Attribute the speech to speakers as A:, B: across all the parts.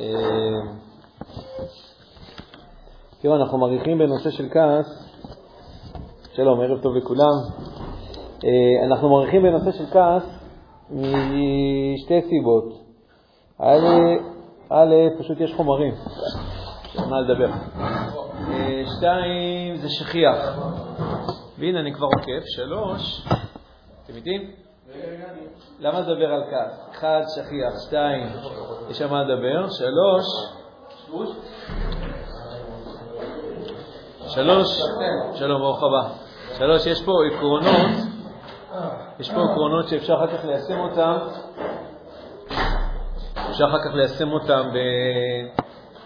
A: אה, תראו, אנחנו מעריכים בנושא של כעס, שלום, ערב טוב לכולם. אה, אנחנו מעריכים בנושא של כעס משתי סיבות. א', פשוט יש חומרים, מה לדבר. אה, שתיים, זה שכיח. והנה, אני כבר עוקף. שלוש, אתם איתי? למה לדבר על כעס? אחד, שכיח, שתיים, יש שם מה לדבר, שלוש, שלוש, שלום, ברוך הבא. שלוש, יש פה עקרונות, יש פה עקרונות שאפשר אחר כך ליישם אותם, אפשר אחר כך ליישם אותם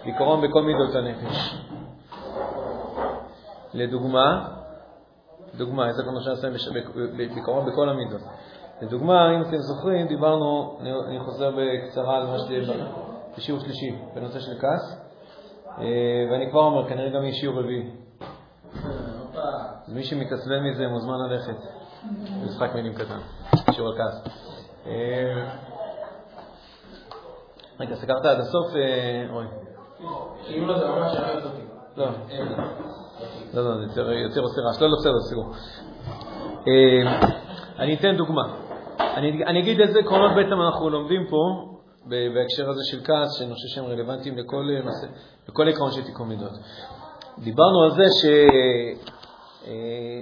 A: בעיקרון בכל מידות הנפש. לדוגמה, דוגמה, איזה כמו שאני בעיקרון בכל המידות. לדוגמה, אם אתם זוכרים, דיברנו, אני חוזר בקצרה על מה שדיבר בשיעור שלישי, בנושא של כעס, אה, ואני כבר אומר, כנראה גם יהיה שיעור רביעי. מי שמתעצבן מזה מוזמן ללכת. משחק מילים קטן, שיעור על כעס. אה, רגע, סגרת עד הסוף, אה, אוי. לא, לא, לא, זה יותר עושה רעש. לא, לא, בסדר, סגור. אני אתן דוגמה. אני, אני אגיד איזה עקרונות בעצם אנחנו לומדים פה בהקשר הזה של כעס, שאני חושב שהם רלוונטיים לכל, נושא, לכל עקרון של תיקון מידות. דיברנו על זה ש... אה,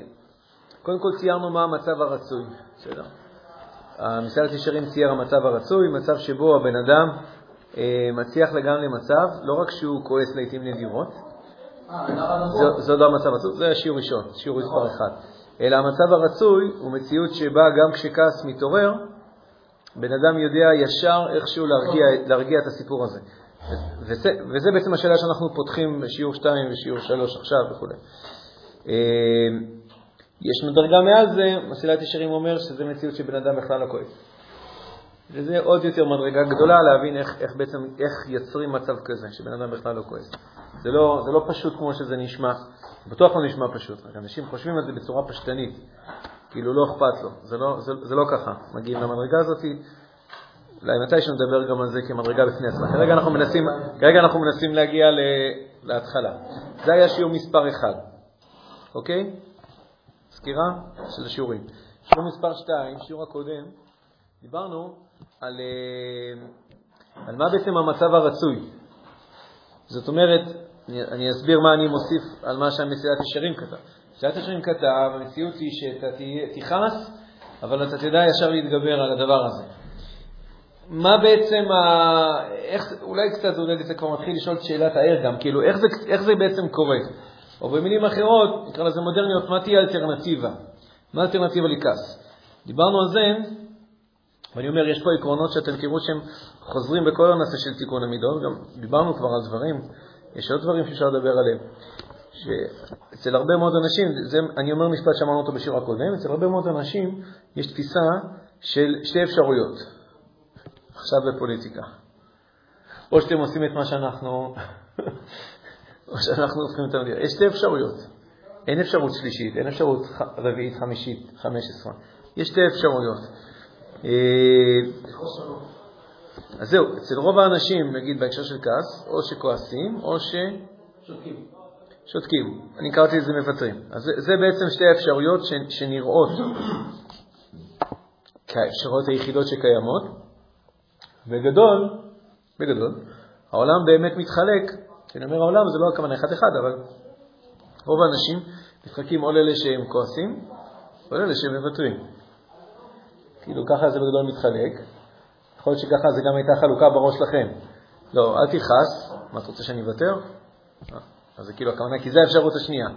A: קודם כל ציירנו מה המצב הרצוי, בסדר? המסעדת ישרים צייר המצב הרצוי, מצב שבו הבן אדם אה, מצליח לגמרי למצב, לא רק שהוא כועס לעיתים נדירות, אה, זה לא המצב הרצוי, זה השיעור ראשון, שיעור מספר אחד. אלא המצב הרצוי הוא מציאות שבה גם כשכעס מתעורר, בן אדם יודע ישר איכשהו להרגיע, להרגיע את הסיפור הזה. וזה, וזה בעצם השאלה שאנחנו פותחים בשיעור 2 ושיעור 3 עכשיו וכו'. אה, יש מדרגה מעל זה, מסילת ישרים אומר שזה מציאות שבן אדם בכלל לא כועס. וזה עוד יותר מדרגה גדולה להבין איך, איך בעצם, איך יוצרים מצב כזה, שבן אדם בכלל לא כועס. זה לא, זה לא פשוט כמו שזה נשמע, בטוח לא נשמע פשוט, רק אנשים חושבים על זה בצורה פשטנית, כאילו לא אכפת לו, זה לא, זה, זה לא ככה. מגיעים למדרגה הזאת, אולי מתי שנדבר גם על זה כמדרגה בפני עצמה. כרגע אנחנו מנסים, כרגע אנחנו מנסים להגיע ל, להתחלה. זה היה שיעור מספר 1, אוקיי? סקירה של השיעורים. שיעור מספר 2, שיעור הקודם, דיברנו על, אה, על מה בעצם המצב הרצוי. זאת אומרת, אני, אסביר מה אני מוסיף על מה שהמסילת ישרים כתב. מסילת ישרים כתב, המציאות היא שאתה תכעס, אבל אתה תדע ישר להתגבר על הדבר הזה. מה בעצם, ה... איך, אולי קצת, אולי זה כבר מתחיל לשאול את שאלת הער גם, כאילו, איך זה, איך זה בעצם קורה? או במילים אחרות, נקרא לזה מודרניות, מה תהיה האלטרנטיבה? מה האלטרנטיבה לכעס? דיברנו על זה, ואני אומר, יש פה עקרונות שאתם תראו שהם חוזרים בכל הנושא של תיקון המידות, גם דיברנו כבר על דברים, יש עוד דברים שאפשר לדבר עליהם. שאצל הרבה מאוד אנשים, זה, אני אומר משפט שאמרנו אותו בשיר הקודם, אצל הרבה מאוד אנשים יש תפיסה של שתי אפשרויות, עכשיו בפוליטיקה. או שאתם עושים את מה שאנחנו, או שאנחנו הופכים את המדינה. יש שתי אפשרויות. אין אפשרות שלישית, אין אפשרות רביעית, חמישית, חמש עשרה. יש שתי אפשרויות. אז זהו, אצל רוב האנשים, נגיד בהקשר של כעס, או שכועסים או ש... שותקים. שותקים. אני קראתי לזה מוותרים. אז זה, זה בעצם שתי האפשרויות ש, שנראות כאפשרויות היחידות שקיימות. בגדול, בגדול, העולם באמת מתחלק, כשאני אומר העולם זה לא הכוונה אחד-אחד, אבל רוב האנשים מתחלקים או לאלה שהם כועסים, או לאלה שהם מוותרים. כאילו ככה זה בגדול מתחלק. יכול להיות שככה זה גם הייתה חלוקה בראש לכם. לא, אל תכעס, מה, אתה רוצה שאני אוותר? אה, אז זה כאילו הכוונה, כי זו האפשרות השנייה.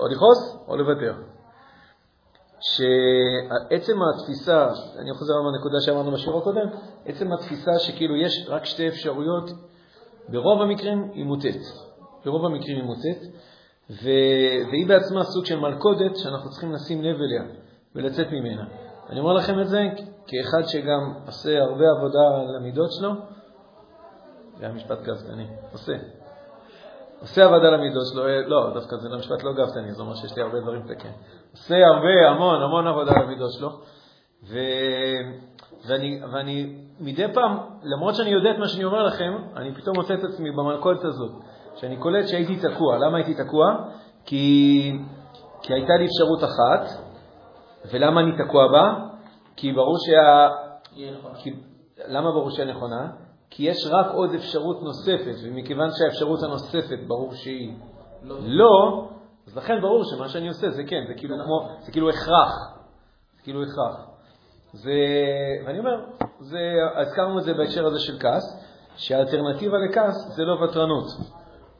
A: או לכעוס או לוותר. שעצם התפיסה, אני חוזר על הנקודה שאמרנו בשיעור הקודם, עצם התפיסה שכאילו יש רק שתי אפשרויות, ברוב המקרים היא מוטית. ברוב המקרים היא מוטית, ו... והיא בעצמה סוג של מלכודת שאנחנו צריכים לשים לב אליה ולצאת ממנה. אני אומר לכם את זה כאחד שגם עושה הרבה עבודה על המידות שלו, זה היה משפט גאוותני, עושה. עושה עבודה על המידות שלו, אה, לא, דווקא זה לא משפט לא גאוותני, זה אומר שיש לי הרבה דברים לתקן. עושה הרבה, המון, המון עבודה על המידות שלו, ו... ואני, ואני מדי פעם, למרות שאני יודע את מה שאני אומר לכם, אני פתאום מוצא את עצמי במלכודת הזאת, שאני קולט שהייתי תקוע. למה הייתי תקוע? כי, כי הייתה לי אפשרות אחת, ולמה אני תקוע בה? כי ברור שה... כי... למה ברור שהיא נכונה? כי יש רק עוד אפשרות נוספת, ומכיוון שהאפשרות הנוספת ברור שהיא לא, לא אז לכן ברור שמה שאני עושה זה כן, זה כאילו, כמו, זה כאילו הכרח. זה כאילו הכרח. זה, ואני אומר, זה, הזכרנו את זה בהקשר הזה של כעס, שהאלטרנטיבה לכעס זה לא ותרנות.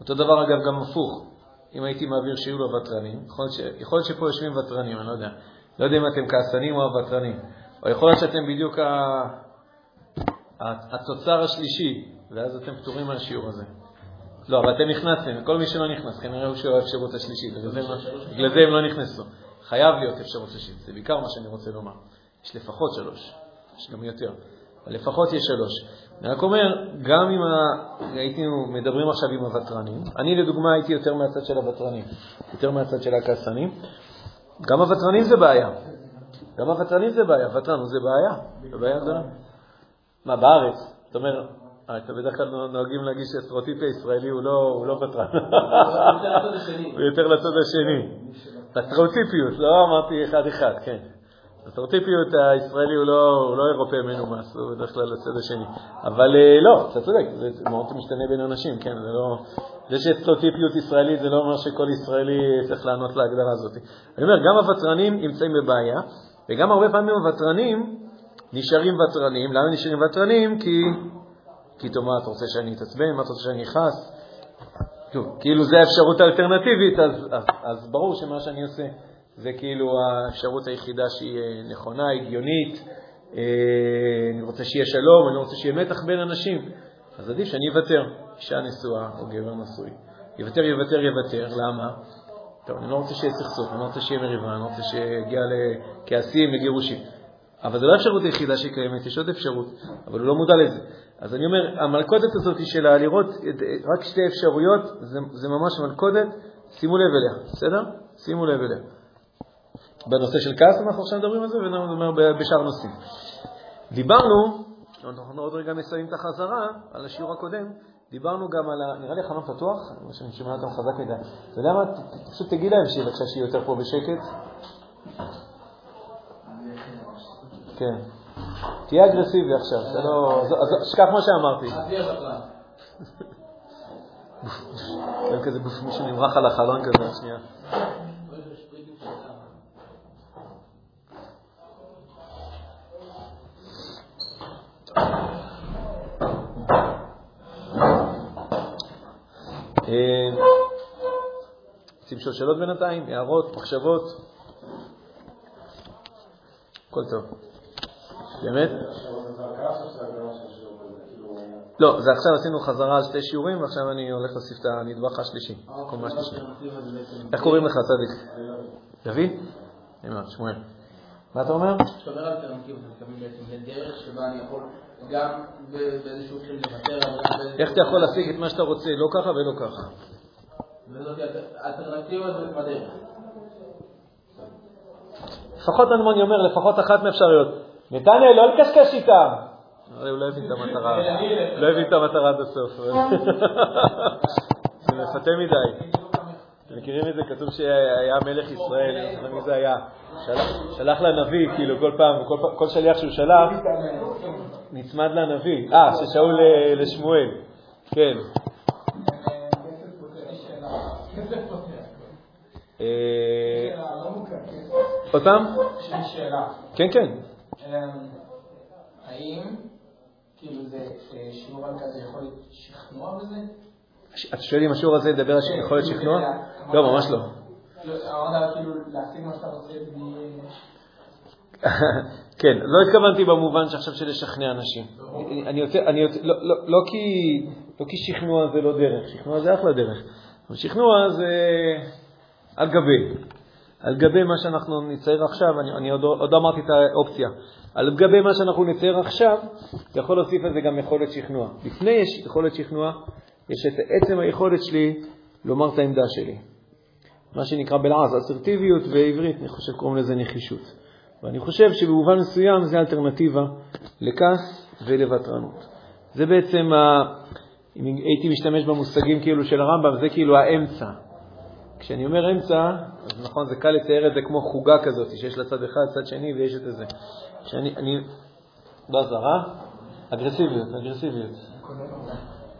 A: אותו דבר אגב גם הפוך. אם הייתי מעביר שיהיו לו ותרנים, יכול להיות, יכול להיות שפה יושבים ותרנים, אני לא יודע. לא יודע אם אתם כעסנים או הוותרנים. או יכול להיות שאתם בדיוק ה... התוצר השלישי, ואז אתם פטורים מהשיעור הזה. לא, אבל אתם נכנסתם, כל מי שלא נכנס, כנראה הוא שהוא האפשרות השלישית, בגלל זה הם לא נכנסו. חייב להיות אפשרות שלישית, זה בעיקר מה שאני רוצה לומר. יש לפחות שלוש, יש גם יותר, אבל לפחות יש שלוש. אני רק אומר, גם אם היינו מדברים עכשיו עם הוותרנים, אני לדוגמה הייתי יותר מהצד של הוותרנים, יותר מהצד של הכעסנים, גם הוותרנים זה בעיה. גם הוותרנים זה בעיה, ותרן זה בעיה, זה בעיה גדולה. מה, בארץ? זאת אומרת, אה, אתה בדרך כלל נוהגים להגיד שהסטריאוטיפ הישראלי הוא לא ותרן. הוא יותר לצד השני. הסטריאוטיפיות, לא אמרתי אחד-אחד, כן. הסטריאוטיפיות הישראלי הוא לא, לא אירופאי מנומס, הוא בדרך כלל לצד השני. אבל אה, לא, אתה צודק, זה מאוד משתנה בין אנשים, כן, זה לא... זה שסטריאוטיפיות ישראלית זה לא אומר שכל ישראלי צריך לענות להגדרה הזאת. אני אומר, גם הוותרנים נמצאים בבעיה, וגם הרבה פעמים הוותרנים נשארים ותרנים. למה נשארים ותרנים? כי, כי מה, אתה רוצה שאני אתעצבן? מה אתה רוצה שאני אכעס? טוב, כאילו זו האפשרות האלטרנטיבית, אז, אז, אז ברור שמה שאני עושה זה כאילו האפשרות היחידה שהיא אה, נכונה, הגיונית. אה, אני רוצה שיהיה שלום, אני לא רוצה שיהיה מתח בין אנשים. אז עדיף שאני אוותר, אישה נשואה או גבר נשוי. יוותר, יוותר, יוותר. למה? טוב, אני לא רוצה שיהיה סכסוך, אני לא רוצה שיהיה מריבה, אני לא רוצה שיגיע לכעסים וגירושים. אבל זו לא האפשרות היחידה שקיימת, יש עוד אפשרות, אבל הוא לא מודע לזה. אז אני אומר, המלכודת הזאת של לראות רק שתי אפשרויות, זה, זה ממש מלכודת, שימו לב אליה, בסדר? שימו לב אליה. בנושא של כעס אנחנו עכשיו מדברים על זה, ונדבר בשאר נושאים. דיברנו, אנחנו עוד רגע מסיימים את החזרה על השיעור הקודם, דיברנו גם על ה... נראה לי חלום פתוח, אני שומע אותם חזק מדי. אתה יודע מה? פשוט תגיד להם שהיא בבקשה שהיא יותר פה בשקט. כן. תהיה אגרסיבי עכשיו, זה לא... שכח מה שאמרתי. זה כזה מישהו נמרח על החלון כזה, שנייה. אה, רוצים לשאול שאלות בינתיים? הערות, מחשבות? הכל טוב. באמת? לא, זה עכשיו עשינו חזרה על שתי שיעורים, ועכשיו אני הולך להוסיף את הנדבך השלישי, קומה השלישי. איך קוראים לך, צדיק? דוד? הנה, שמואל. מה אתה אומר?
B: כשאתה אומר אלטרנטיבה, אתה מתכוון בעצם לדרך שבה אני יכול גם באיזשהו חלק לוותר,
A: איך אתה יכול להשיג את מה שאתה רוצה, לא ככה ולא ככה?
B: וזאת אלטרנטיבה זה בדרך.
A: לפחות אני אומר, לפחות אחת מאפשריות. נתניה, לא לקשקש איתם. הרי הוא לא הבין את המטרה, לא הבין את המטרה עד הסוף. זה מפתה מדי. אתם מכירים את זה? כתוב שהיה מלך ישראל, מי זה היה? שלח לנביא, כאילו, כל פעם, כל שליח שהוא שלח, נצמד לנביא. אה, ששאול לשמואל. כן. עוד פעם?
B: יש לי שאלה.
A: כן, כן.
B: האם כאילו זה שיעור על כזה יכול להיות שכנוע בזה?
A: אתה שואל אם השיעור הזה ידבר על יכולת שכנוע? לא, ממש לא.
B: אמרת כאילו רוצה
A: כן, לא התכוונתי במובן שעכשיו של לשכנע אנשים. אני יוצא, אני יוצא, לא, לא, לא, כי, לא כי שכנוע זה לא דרך, שכנוע זה אחלה דרך. אבל שכנוע זה על גבי, על גבי מה שאנחנו נצייר עכשיו, אני, אני עוד, עוד לא אמרתי את האופציה, על גבי מה שאנחנו נצייר עכשיו, אתה יכול להוסיף על זה גם יכולת שכנוע. לפני יש יכולת שכנוע, יש את עצם היכולת שלי לומר את העמדה שלי. מה שנקרא בלעז אסרטיביות, ועברית, אני חושב קוראים לזה נחישות. ואני חושב שבמובן מסוים זה אלטרנטיבה לכעס, ולוותרנות. זה בעצם, ה... אם הייתי משתמש במושגים כאילו של הרמב"ם, זה כאילו האמצע. כשאני אומר אמצע, אז נכון, זה קל לצייר את זה כמו חוגה כזאת, שיש לה צד אחד, צד שני, ויש את זה. כשאני, אני, לא עזר, אה? אגרסיביות, אגרסיביות.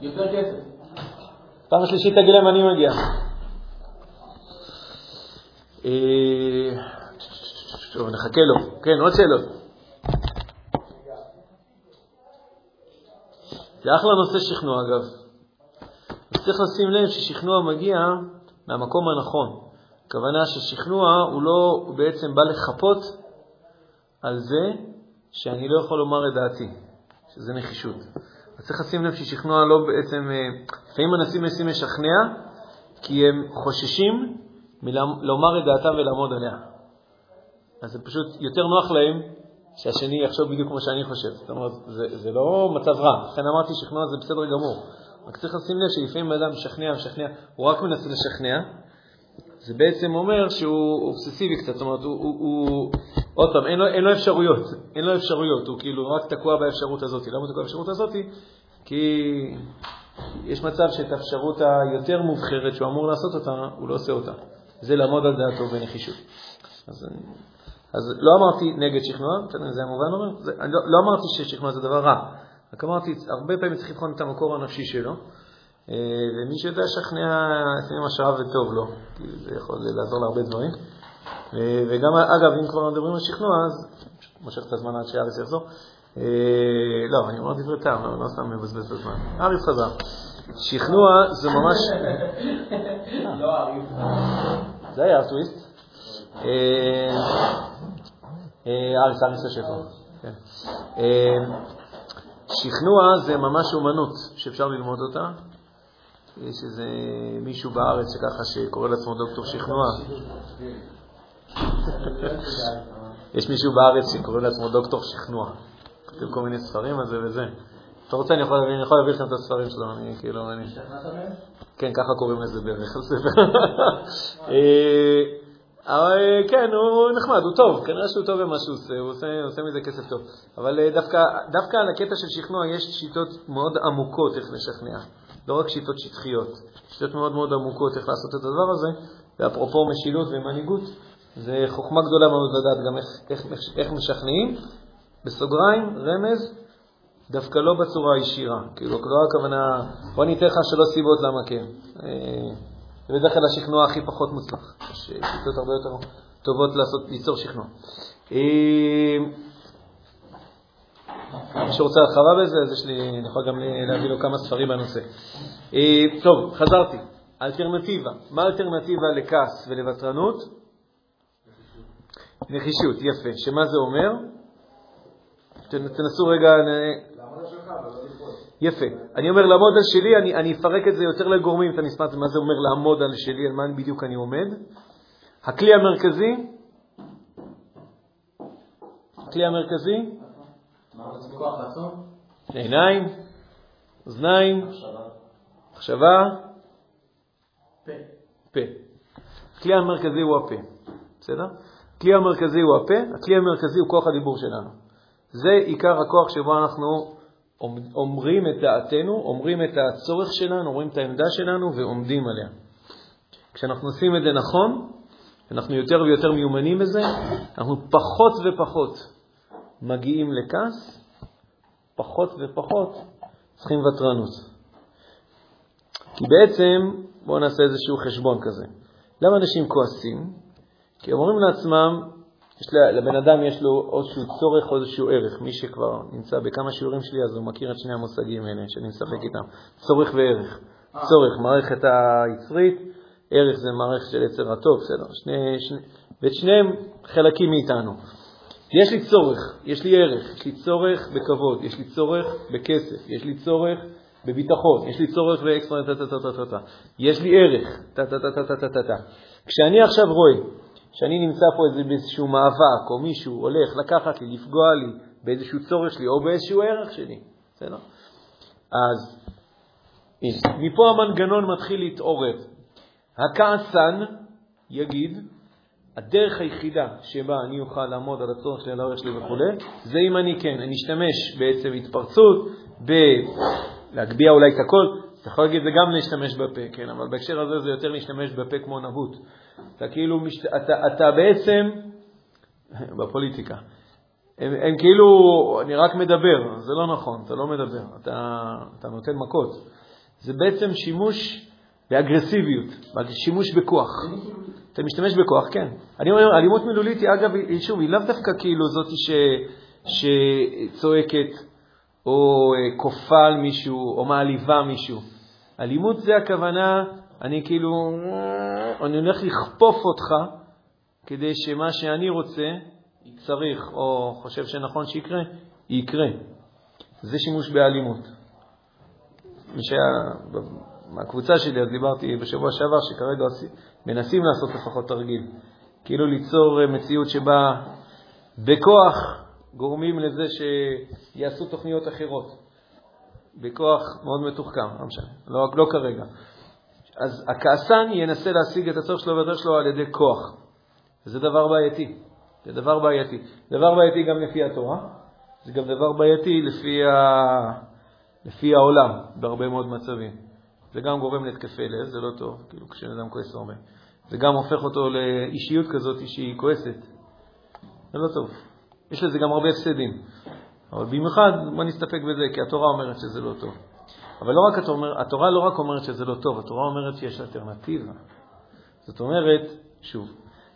B: יותר כסף.
A: פעם השלישית תגיד להם אני מגיע. אה, טוב, נחכה לו. כן, עוד שאלות. זה אחלה נושא שכנוע, אגב. צריך לשים לב ששכנוע מגיע מהמקום הנכון. הכוונה ששכנוע הוא לא, הוא בעצם בא לחפות על זה שאני לא יכול לומר את דעתי, שזה נחישות. אז צריך לשים לב ששכנוע לא בעצם, אה, לפעמים אנשים מנסים לשכנע כי הם חוששים מלומר את דעתם ולעמוד עליה. אז זה פשוט יותר נוח להם שהשני יחשוב בדיוק כמו שאני חושב. זאת אומרת, זה, זה לא מצב רע. לכן אמרתי שכנוע זה בסדר גמור. רק צריך לשים לב שלפעמים אדם משכנע, משכנע, הוא רק מנסה לשכנע, זה בעצם אומר שהוא אובססיבי קצת, זאת אומרת, הוא, הוא, הוא עוד פעם, אין אין לו אפשרויות, אין לו אפשרויות, הוא כאילו רק תקוע באפשרות הזאת. למה הוא תקוע באפשרות הזאת? כי יש מצב שאת האפשרות היותר מובחרת שהוא אמור לעשות אותה, הוא לא עושה אותה. זה לעמוד על דעתו בנחישות. אז, אז לא אמרתי נגד שכנוע, זה המובן אומר, זה, לא, לא אמרתי ששכנוע זה דבר רע, רק אמרתי, הרבה פעמים צריך לבחון את המקור הנפשי שלו, ומי שיודע לשכנע, לפעמים השראה וטוב לו, כי זה יכול לעזור להרבה דברים. אה, וגם, אגב, אם כבר מדברים על שכנוע, אז מושך את הזמן עד שאריס יחזור. אה, לא, אני אומר דברי טעם, לא, לא סתם מבזבז את הזמן. אריס חזר. שכנוע זה ממש...
B: לא אריס.
A: זה היה הטוויסט. אריס, אריס יושב פה. כן. שכנוע זה ממש אומנות שאפשר ללמוד אותה. יש איזה מישהו בארץ שככה שקורא לעצמו דוקטור שכנוע. יש מישהו בארץ שקורא לעצמו דוקטור שכנוע. כותב כל מיני ספרים על זה וזה. אתה רוצה, אני יכול להביא לכם את הספרים שלו, אני כאילו, אני... כן, ככה קוראים לזה בערך, הספר. אה, אבל כן, הוא נחמד, הוא טוב, כנראה שהוא טוב במה שהוא עושה, הוא עושה, עושה מזה כסף טוב. אבל אה, דווקא, דווקא על הקטע של שכנוע יש שיטות מאוד עמוקות איך לשכנע, לא רק שיטות שטחיות, שיטות מאוד מאוד עמוקות איך לעשות את הדבר הזה, ואפרופו משילות ומנהיגות, זה חוכמה גדולה מאוד לדעת גם איך, איך, איך, משכנעים. בסוגריים, רמז, דווקא לא בצורה ישירה, כאילו, לא הכוונה, בוא אני אתן לך שלוש סיבות למה כן. אה, זה בדרך כלל השכנוע הכי פחות מוצלח. יש שיטות הרבה יותר טובות לעשות, ליצור שכנוע. אה, מי שרוצה הרחבה בזה, אז יש לי, אני יכול גם להביא לו כמה ספרים בנושא. אה, טוב, חזרתי. אלטרנטיבה. מה האלטרנטיבה לכעס ולוותרנות? נחישות, יפה. שמה זה אומר? תנסו רגע... יפה. אני אומר לעמוד על שלי, אני, אני אפרק את זה יותר לגורמים, את המספר, מה זה אומר לעמוד על שלי, על מה בדיוק אני עומד. הכלי המרכזי, הכלי המרכזי, עיניים, אוזניים, מחשבה, פה. הכלי המרכזי הוא הפה, בסדר? הכלי המרכזי הוא הפה, הכלי המרכזי הוא כוח הדיבור שלנו. זה עיקר הכוח שבו אנחנו אומרים את דעתנו, אומרים את הצורך שלנו, אומרים את העמדה שלנו ועומדים עליה. כשאנחנו עושים את זה נכון, אנחנו יותר ויותר מיומנים בזה, אנחנו פחות ופחות מגיעים לכעס, פחות ופחות צריכים ותרנות. כי בעצם, בואו נעשה איזשהו חשבון כזה. למה אנשים כועסים? כי אומרים לעצמם, יש לה, לבן אדם יש לו איזשהו צורך או איזשהו ערך. מי שכבר נמצא בכמה שיעורים שלי, אז הוא מכיר את שני המושגים האלה שאני משחק איתם. צורך וערך. צורך, מערכת היצרית, ערך זה מערכת של יצר הטוב, בסדר. שני, שני, ואת שניהם חלקים מאיתנו. יש לי צורך, יש לי ערך, יש לי צורך בכבוד, יש לי צורך בכסף, יש לי צורך בביטחון, יש לי צורך טה-טה-טה-טה-טה. יש לי ערך, טה-טה-טה-טה-טה-טה. כשאני עכשיו רואה שאני נמצא פה באיזשהו מאבק, או מישהו הולך לקחת לי, לפגוע לי באיזשהו צורך שלי, או באיזשהו ערך שלי, בסדר? אז מפה המנגנון מתחיל להתעורר. הכעסן יגיד, הדרך היחידה שבה אני אוכל לעמוד על הצורך שלי, על הערך שלי וכו', זה אם אני כן, אני אשתמש בעצם התפרצות, בלהגביה אולי את הכל, אתה יכול להגיד זה גם להשתמש בפה, כן, אבל בהקשר הזה זה יותר להשתמש בפה כמו נבוט. אתה כאילו, משת... אתה, אתה בעצם, בפוליטיקה, הם, הם כאילו, אני רק מדבר, זה לא נכון, אתה לא מדבר, אתה, אתה נותן מכות. זה בעצם שימוש באגרסיביות, שימוש בכוח. אתה משתמש בכוח, כן. אני אומר, אלימות מילולית היא, אגב, היא, שוב, היא לאו דווקא כאילו זאת ש, שצועקת או אה, כופה על מישהו או מעליבה מישהו. אלימות זה הכוונה, אני כאילו, אני הולך לכפוף אותך כדי שמה שאני רוצה, צריך או חושב שנכון שיקרה, יקרה. זה שימוש באלימות. שהיה מהקבוצה שלי, אז דיברתי בשבוע שעבר, שכרגע מנסים לעשות לפחות תרגיל. כאילו ליצור מציאות שבה בכוח גורמים לזה שיעשו תוכניות אחרות. בכוח מאוד מתוחכם, לא משנה, לא, לא כרגע. אז הכעסן ינסה להשיג את הצורך שלו והדרך שלו על ידי כוח. וזה דבר בעייתי. זה דבר בעייתי. דבר בעייתי גם לפי התורה, זה גם דבר בעייתי לפי, ה... לפי העולם בהרבה מאוד מצבים. זה גם גורם להתקפי לב, זה לא טוב, כאילו כשאדם כועס הרבה. זה גם הופך אותו לאישיות כזאת שהיא כועסת. זה לא טוב. יש לזה גם הרבה הפסדים. אבל במיוחד, בוא נסתפק בזה, כי התורה אומרת שזה לא טוב. אבל לא רק התורה, התורה לא רק אומרת שזה לא טוב, התורה אומרת שיש אלטרנטיבה. זאת אומרת, שוב,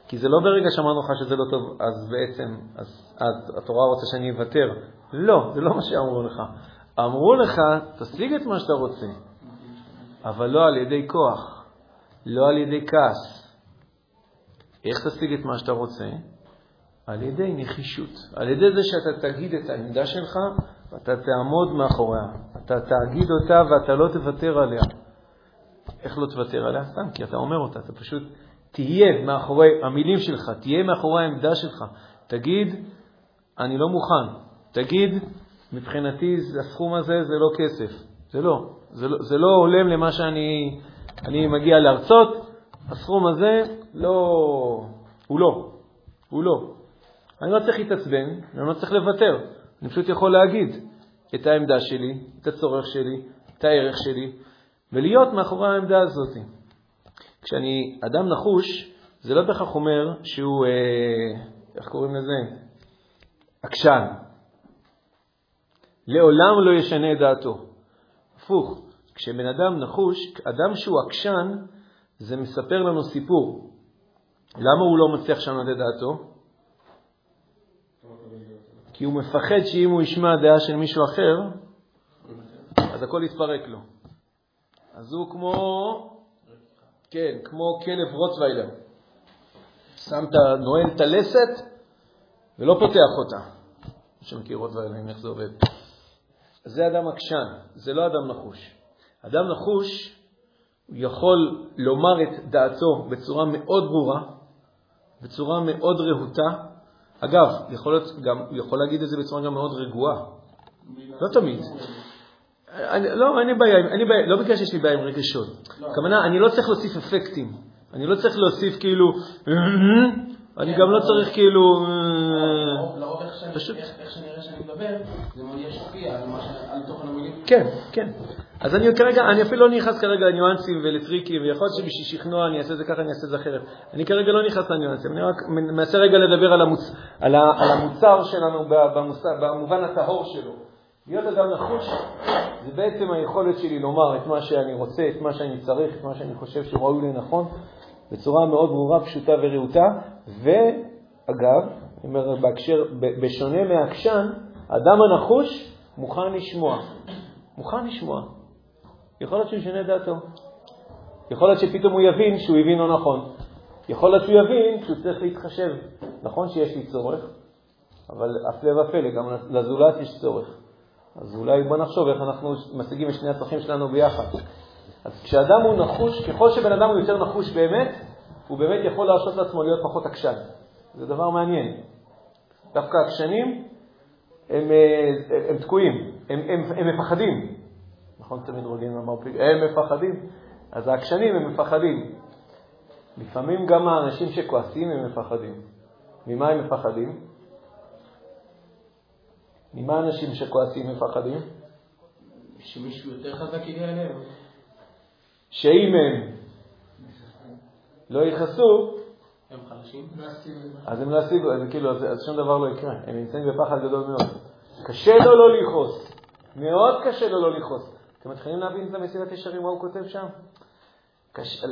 A: כי זה לא ברגע שאמרנו לך שזה לא טוב, אז בעצם, אז, אז התורה רוצה שאני אוותר. לא, זה לא מה שאמרו לך. אמרו לך, תשיג את מה שאתה רוצה, אבל לא על ידי כוח, לא על ידי כעס. איך תשיג את מה שאתה רוצה? על ידי נחישות, על ידי זה שאתה תגיד את העמדה שלך ואתה תעמוד מאחוריה, אתה תגיד אותה ואתה לא תוותר עליה. איך לא תוותר עליה? סתם, כי אתה אומר אותה, אתה פשוט תהיה מאחורי המילים שלך, תהיה מאחורי העמדה שלך. תגיד, אני לא מוכן. תגיד, מבחינתי הסכום הזה זה לא כסף. זה לא. זה לא, זה לא הולם למה שאני אני מגיע להרצות. הסכום הזה לא, הוא לא. הוא לא. אני לא צריך להתעצבן, אני לא צריך לוותר. אני פשוט יכול להגיד את העמדה שלי, את הצורך שלי, את הערך שלי, ולהיות מאחורי העמדה הזאת. כשאני אדם נחוש, זה לא בהכרח אומר שהוא, אה, איך קוראים לזה? עקשן. לעולם לא ישנה את דעתו. הפוך, כשבן אדם נחוש, אדם שהוא עקשן, זה מספר לנו סיפור. למה הוא לא מצליח לשנות את דעתו? כי הוא מפחד שאם הוא ישמע דעה של מישהו אחר, אז הכל יתפרק לו. אז הוא כמו, כן, כמו כלב רוטוויילר. שם את, נועל את הלסת ולא פותח אותה. מי שמכיר רוטוויילרים, איך זה עובד. זה אדם עקשן, זה לא אדם נחוש. אדם נחוש יכול לומר את דעתו בצורה מאוד ברורה, בצורה מאוד רהוטה, אגב, יכול להיות גם, הוא יכול להגיד את זה בצורה גם מאוד רגועה. לא תמיד. אני, לא, אין לי בעיה, אין לי בעיה, לא בגלל שיש לי בעיה עם רגשות. הכוונה, אני לא צריך להוסיף אפקטים. אני לא צריך להוסיף כאילו, אני גם לא צריך כאילו...
B: לרוב איך שנראה שאני מדבר, זה ישפיע על תוכן המילים.
A: כן, כן. אז אני כרגע, אני אפילו לא נכנס כרגע לניואנסים ולטריקים, ויכול להיות שבשביל שכנוע אני אעשה את זה ככה, אני אעשה את זה אחרת. אני כרגע לא נכנס לניואנסים, אני רק מנסה רגע לדבר על, המוצ... על, ה... על המוצר שלנו במוצר, במובן הטהור שלו. להיות אדם נחוש זה בעצם היכולת שלי לומר את מה שאני רוצה, את מה שאני צריך, את מה שאני חושב שהוא ראוי לנכון, בצורה מאוד ברורה, פשוטה ורהוטה. ואגב, אומר בהקשר, בשונה מהעקשן, האדם הנחוש מוכן לשמוע. מוכן לשמוע. יכול להיות שהוא ישנה דעתו. יכול להיות שפתאום הוא יבין שהוא הבין לא נכון. יכול להיות שהוא יבין שהוא צריך להתחשב. נכון שיש לי צורך, אבל הפלא ופלא, גם לזולת יש צורך. אז אולי בוא נחשוב איך אנחנו משיגים את שני הצרכים שלנו ביחד. אז כשאדם הוא נחוש, ככל שבן אדם הוא יותר נחוש באמת, הוא באמת יכול להרשות לעצמו להיות פחות עקשן. זה דבר מעניין. דווקא עקשנים הם, הם, הם תקועים, הם, הם, הם מפחדים. נכון, תמיד רוגין אמר, הם מפחדים. אז העקשנים הם מפחדים. לפעמים גם האנשים שכועסים הם מפחדים. ממה הם מפחדים? ממה אנשים שכועסים מפחדים?
B: שמישהו יותר חזק יגיע אליהם.
A: שאם הם לא יכעסו,
B: הם חלשים.
A: אז הם לא ישיגו, אז כאילו, אז, אז שום דבר לא יקרה. הם נמצאים בפחד גדול מאוד. קשה לו לא לכעוס. מאוד קשה לו לא לכעוס. אתם מתחילים להבין את המסיבת ישרים, מה הוא כותב שם? קש...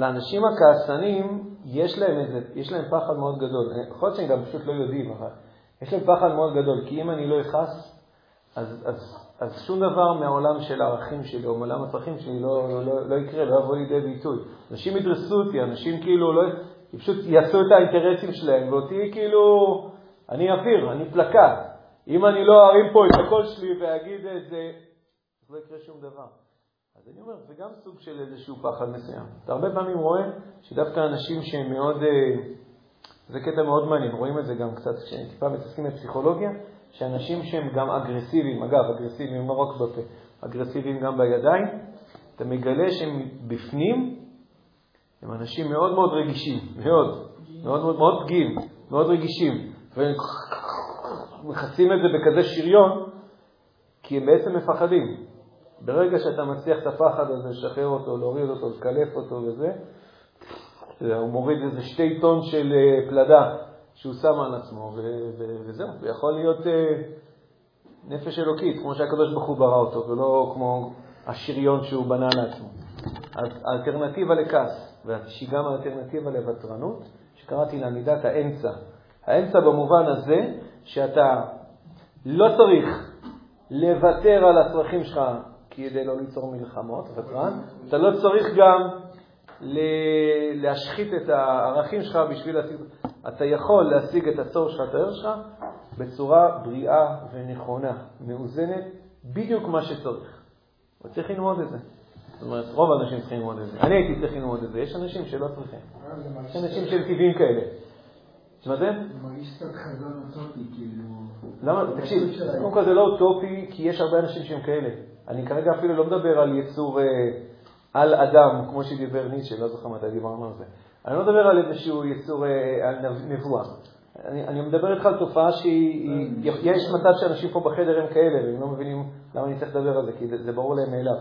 A: לאנשים הכעסנים, יש להם, איזה, יש להם פחד מאוד גדול. יכול להיות שהם גם פשוט לא יודעים, אבל יש להם פחד מאוד גדול, כי אם אני לא אכעס, אז, אז, אז שום דבר מהעולם של הערכים שלי או מעולם הצרכים שלי לא, לא, לא, לא יקרה, לא יבוא לידי ביטוי. אנשים ידרסו אותי, אנשים כאילו לא, פשוט יעשו את האינטרסים שלהם, ואותי כאילו, אני אוויר, אני פלקט. אם אני לא ארים פה את הקול שלי ואגיד את זה, לא יקרה שום דבר. אז אני אומר, זה גם סוג של איזשהו פחד מסוים. אתה הרבה פעמים רואה שדווקא אנשים שהם מאוד, אה, זה קטע מאוד מעניין, רואים את זה גם קצת כשטיפה מתעסקים בפסיכולוגיה, שאנשים שהם גם אגרסיביים, אגב, אגרסיביים לא רק בפה, אגרסיביים גם בידיים, אתה מגלה שהם בפנים, הם אנשים מאוד מאוד רגישים, מאוד, מאוד מאוד, מאוד פגיעים, מאוד רגישים, והם מכסים את זה בכזה שריון, כי הם בעצם מפחדים. ברגע שאתה מצליח את הפחד הזה, לשחרר אותו, להוריד אותו, לקלף אותו וזה, הוא מוריד איזה שתי טון של אה, פלדה שהוא שם על עצמו, וזהו, זה יכול להיות אה, נפש אלוקית, כמו שהקדוש ברוך הוא ברא אותו, ולא כמו השריון שהוא בנה לעצמו. אז האלטרנטיבה לכעס, שהיא גם האלטרנטיבה לוותרנות, שקראתי לה מידת האמצע. האמצע במובן הזה שאתה לא צריך לוותר על הצרכים שלך כדי לא ליצור מלחמות, ותרן, אתה לא צריך גם להשחית את הערכים שלך בשביל להשיג, אתה יכול להשיג את הצור שלך, את הערך שלך, בצורה בריאה ונכונה, מאוזנת, בדיוק מה שצריך. וצריך ללמוד את זה. זאת אומרת, רוב האנשים צריכים ללמוד את זה. אני הייתי צריך ללמוד את זה, יש אנשים שלא צריכים. יש אנשים שהם טבעיים כאלה. מה זה?
C: זה מרגיש קצת חזון אוטופי, כאילו...
A: למה? תקשיב, קודם כל זה לא אוטופי, כי יש הרבה אנשים שהם כאלה. אני כרגע אפילו לא מדבר על יצור אה, על אדם, כמו שדיבר ניטשה, לא זוכר מתי דיברנו על זה. אני לא מדבר על איזשהו יצור, אה, על נבואה. אני, אני מדבר איתך על תופעה שהיא, יש מצב שאנשים פה בחדר הם כאלה, והם לא מבינים למה אני צריך לדבר על זה, כי זה, זה ברור להם מאליו.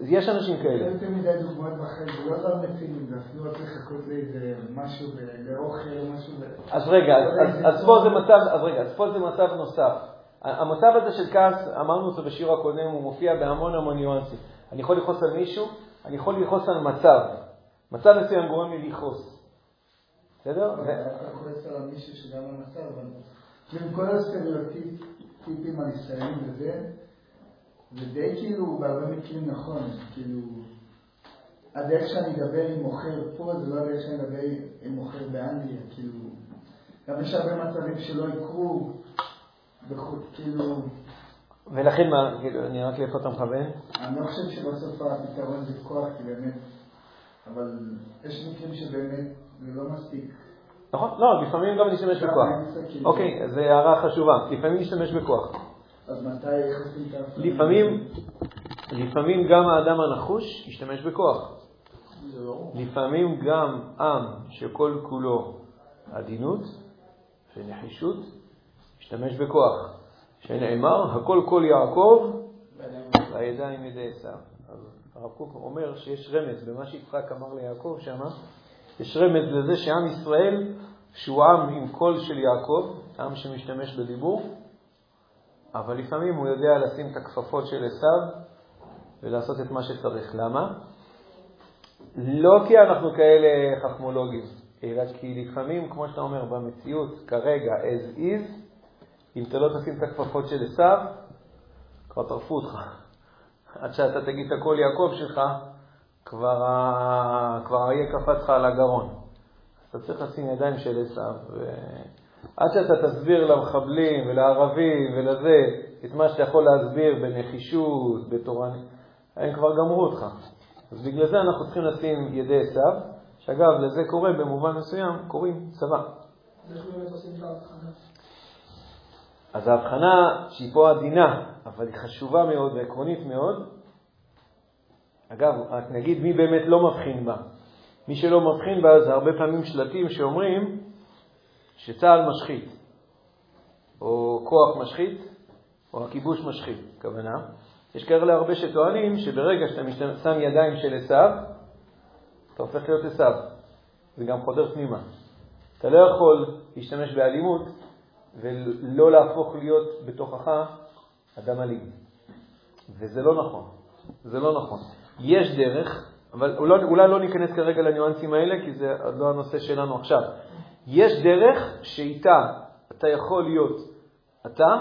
A: יש אנשים כאלה.
C: אין יותר מדי דוגמאות בחיים, זה לא גם נפילים, זה אפילו לא צריך לחכות לאיזה משהו, לאוכל או משהו.
A: אז רגע, אז פה זה מצב, אז רגע, אז פה זה מצב נוסף. המצב הזה של כעס, אמרנו אותו בשיר הקודם, הוא מופיע בהמון המון ניואנסים. אני יכול לכעוס על מישהו, אני יכול לכעוס על מצב. מצב מסוים גורם לי לכעוס. בסדר?
C: אתה כועס על מישהו שגם המצב, אבל... כאילו כל הסטריאוטיפים על וזה, זה די כאילו בהרבה מקרים נכון, כאילו... הדרך שאני אדבר עם מוכר פה, זה לא הדרך שאני אדבר עם מוכר באנגליה, כאילו... גם יש הרבה מצבים שלא יקרו, כאילו...
A: ולכן מה, כאילו, אני רק לאיפה אתה מכוון?
C: אני לא חושב שבסוף הפתרון זה כוח, כי באמת, אבל יש מקרים שבאמת זה לא מספיק.
A: נכון, לא, לפעמים גם נשתמש בכוח.
C: כאילו-
A: אוקיי, זו הערה חשובה, לפעמים נשתמש בכוח.
C: אז מתי יחסים את?
A: לפעמים, לפעמים גם האדם הנחוש ישתמש בכוח. לפעמים גם עם שכל כולו עדינות ונחישות ישתמש בכוח. שנאמר, הכל כל יעקב והידיים ידי עשיו. הרב קוק אומר שיש רמז במה שיצחק אמר ליעקב שמה, יש רמז לזה שעם ישראל, שהוא עם עם קול של יעקב, עם שמשתמש בדיבור, אבל לפעמים הוא יודע לשים את הכפפות של עשיו ולעשות את מה שצריך. למה? לא כי אנחנו כאלה חכמולוגים, אלא כי לפעמים, כמו שאתה אומר, במציאות, כרגע, as is, אם אתה לא תשים את הכפפות של עשיו, כבר טרפו אותך. עד שאתה תגיד את הקול יעקב שלך, כבר, כבר האריה קפץ לך על הגרון. אז אתה צריך לשים ידיים של עשיו. ו... עד שאתה תסביר למחבלים ולערבים ולזה את מה שאתה יכול להסביר בנחישות, בתורנית, הם כבר גמרו אותך. אז בגלל זה אנחנו צריכים לשים ידי עשיו, שאגב, לזה קורה במובן מסוים, קוראים צבא. אז ההבחנה שהיא פה עדינה, אבל היא חשובה מאוד ועקרונית מאוד, אגב, רק נגיד מי באמת לא מבחין בה. מי שלא מבחין בה, זה הרבה פעמים שלטים שאומרים שצה"ל משחית, או כוח משחית, או הכיבוש משחית, הכוונה. יש כאלה הרבה שטוענים שברגע שאתה שם ידיים של עשיו, אתה הופך להיות עשיו. זה גם חודר פנימה. אתה לא יכול להשתמש באלימות ולא להפוך להיות בתוכך אדם אלים. וזה לא נכון. זה לא נכון. יש דרך, אבל אולי, אולי לא ניכנס כרגע לניואנסים האלה, כי זה לא הנושא שלנו עכשיו. יש דרך שאיתה אתה יכול להיות אתה,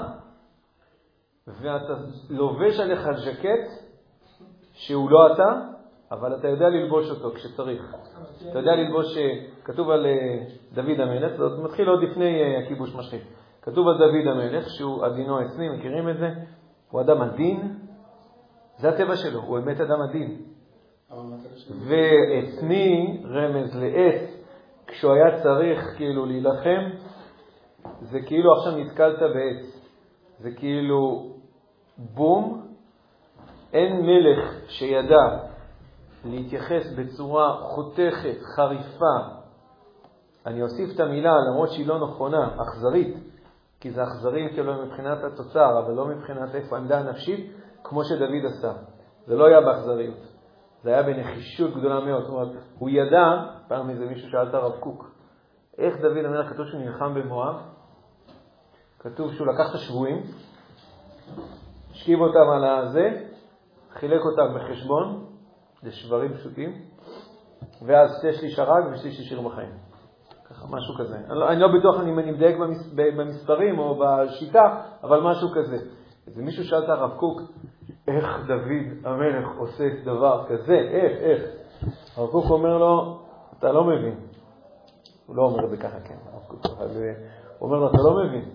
A: ואתה לובש עליך ז'קט שהוא לא אתה, אבל אתה יודע ללבוש אותו כשצריך. אתה יודע ללבוש, אה, כתוב על אה, דוד המלך, זה מתחיל עוד לפני אה, הכיבוש משחית. כתוב על דוד המלך, שהוא עדינו עצמי, מכירים את זה? הוא אדם עדין, זה הטבע שלו, הוא באמת אדם עדין. ועצמי, רמז לעץ, כשהוא היה צריך כאילו להילחם, זה כאילו עכשיו נתקלת בעץ. זה כאילו בום, אין מלך שידע להתייחס בצורה חותכת, חריפה, אני אוסיף את המילה, למרות שהיא לא נכונה, אכזרית, כי זה אכזרי כאילו מבחינת התוצר, אבל לא מבחינת איפה העמדה הנפשית, כמו שדוד עשה. זה לא היה באכזריות, זה היה בנחישות גדולה מאוד. זאת אומרת, הוא ידע, פעם איזה מישהו שאל את הרב קוק, איך דוד המלך כתוב שהוא נלחם במואב? כתוב שהוא לקח את השבויים, השכיב אותם על הזה, חילק אותם בחשבון, לשברים פשוטים, ואז שתי שליש הרג ושליש השאיר בחיים. ככה, משהו כזה. אני לא, אני לא בטוח אם אני מדייק במס, במספרים או בשיטה, אבל משהו כזה. איזה מישהו שאל את הרב קוק, איך דוד המלך עושה דבר כזה? איך, איך? הרב קוק אומר לו, אתה לא מבין. הוא לא אומר את זה ככה, כן, הרב קוק, אבל הוא אומר לו, אתה לא מבין.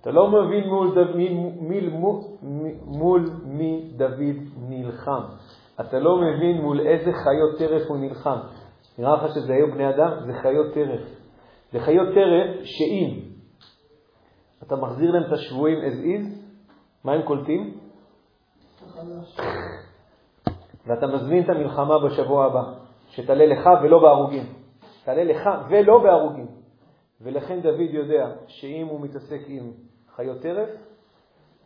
A: אתה לא מבין מול, דוד, מול, מול, מול מי דוד נלחם. אתה לא מבין מול איזה חיות טרף הוא נלחם. נראה לך שזה היו בני אדם? זה חיות טרף. זה חיות טרף שאם אתה מחזיר להם את השבויים as is, מה הם קולטים? ואתה מזמין את המלחמה בשבוע הבא, שתעלה לך ולא בהרוגים. תעלה לך ולא בהרוגים. ולכן דוד יודע שאם הוא מתעסק עם חיות טרף,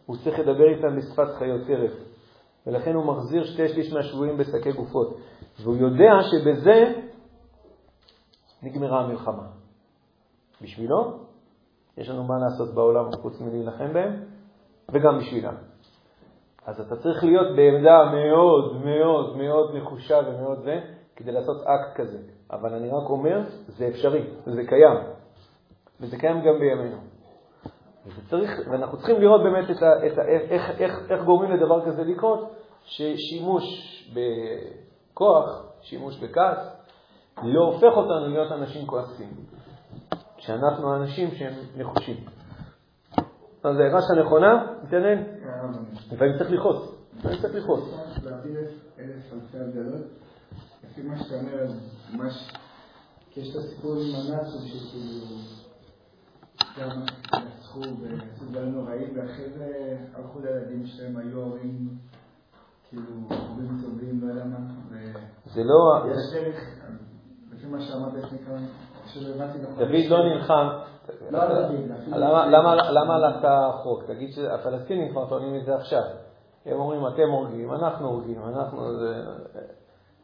A: הוא צריך לדבר איתם בשפת חיות טרף. ולכן הוא מחזיר שתי שליש מהשבויים בשקי גופות. והוא יודע שבזה נגמרה המלחמה. בשבילו, יש לנו מה לעשות בעולם חוץ מלהילחם בהם, וגם בשבילם. אז אתה צריך להיות בעמדה מאוד מאוד מאוד נחושה ומאוד זה, כדי לעשות אקט כזה. אבל אני רק אומר, זה אפשרי, זה קיים. וזה קיים גם בימינו. וצריך, ואנחנו צריכים לראות באמת את ה, את ה, איך, איך, איך גורמים לדבר כזה לקרות, ששימוש בכוח, שימוש בכעס, לא הופך אותנו להיות אנשים כועסים. כשאנחנו אנשים שהם נחושים. אז ההערה נכונה, מתעניין? לפעמים צריך לכעוס. לפעמים צריך לכעוס.
C: לפי מה שאתה אומר, ממש, כי יש את הסיפור עם הנאצים שכאילו גם נצחו ועשו דברים נוראים, ואחרי זה הלכו לילדים שלהם, היו הורים כאילו הורים סובלים, לא יודע מה.
A: זה לא...
C: יש דרך, לפי מה שאמרת לפני כמה...
A: דוד לא נלחם.
C: לא.
A: למה הלכת רחוק? תגיד שהפלסטינים כבר טוענים את זה עכשיו. הם אומרים, אתם הורגים, אנחנו הורגים, אנחנו...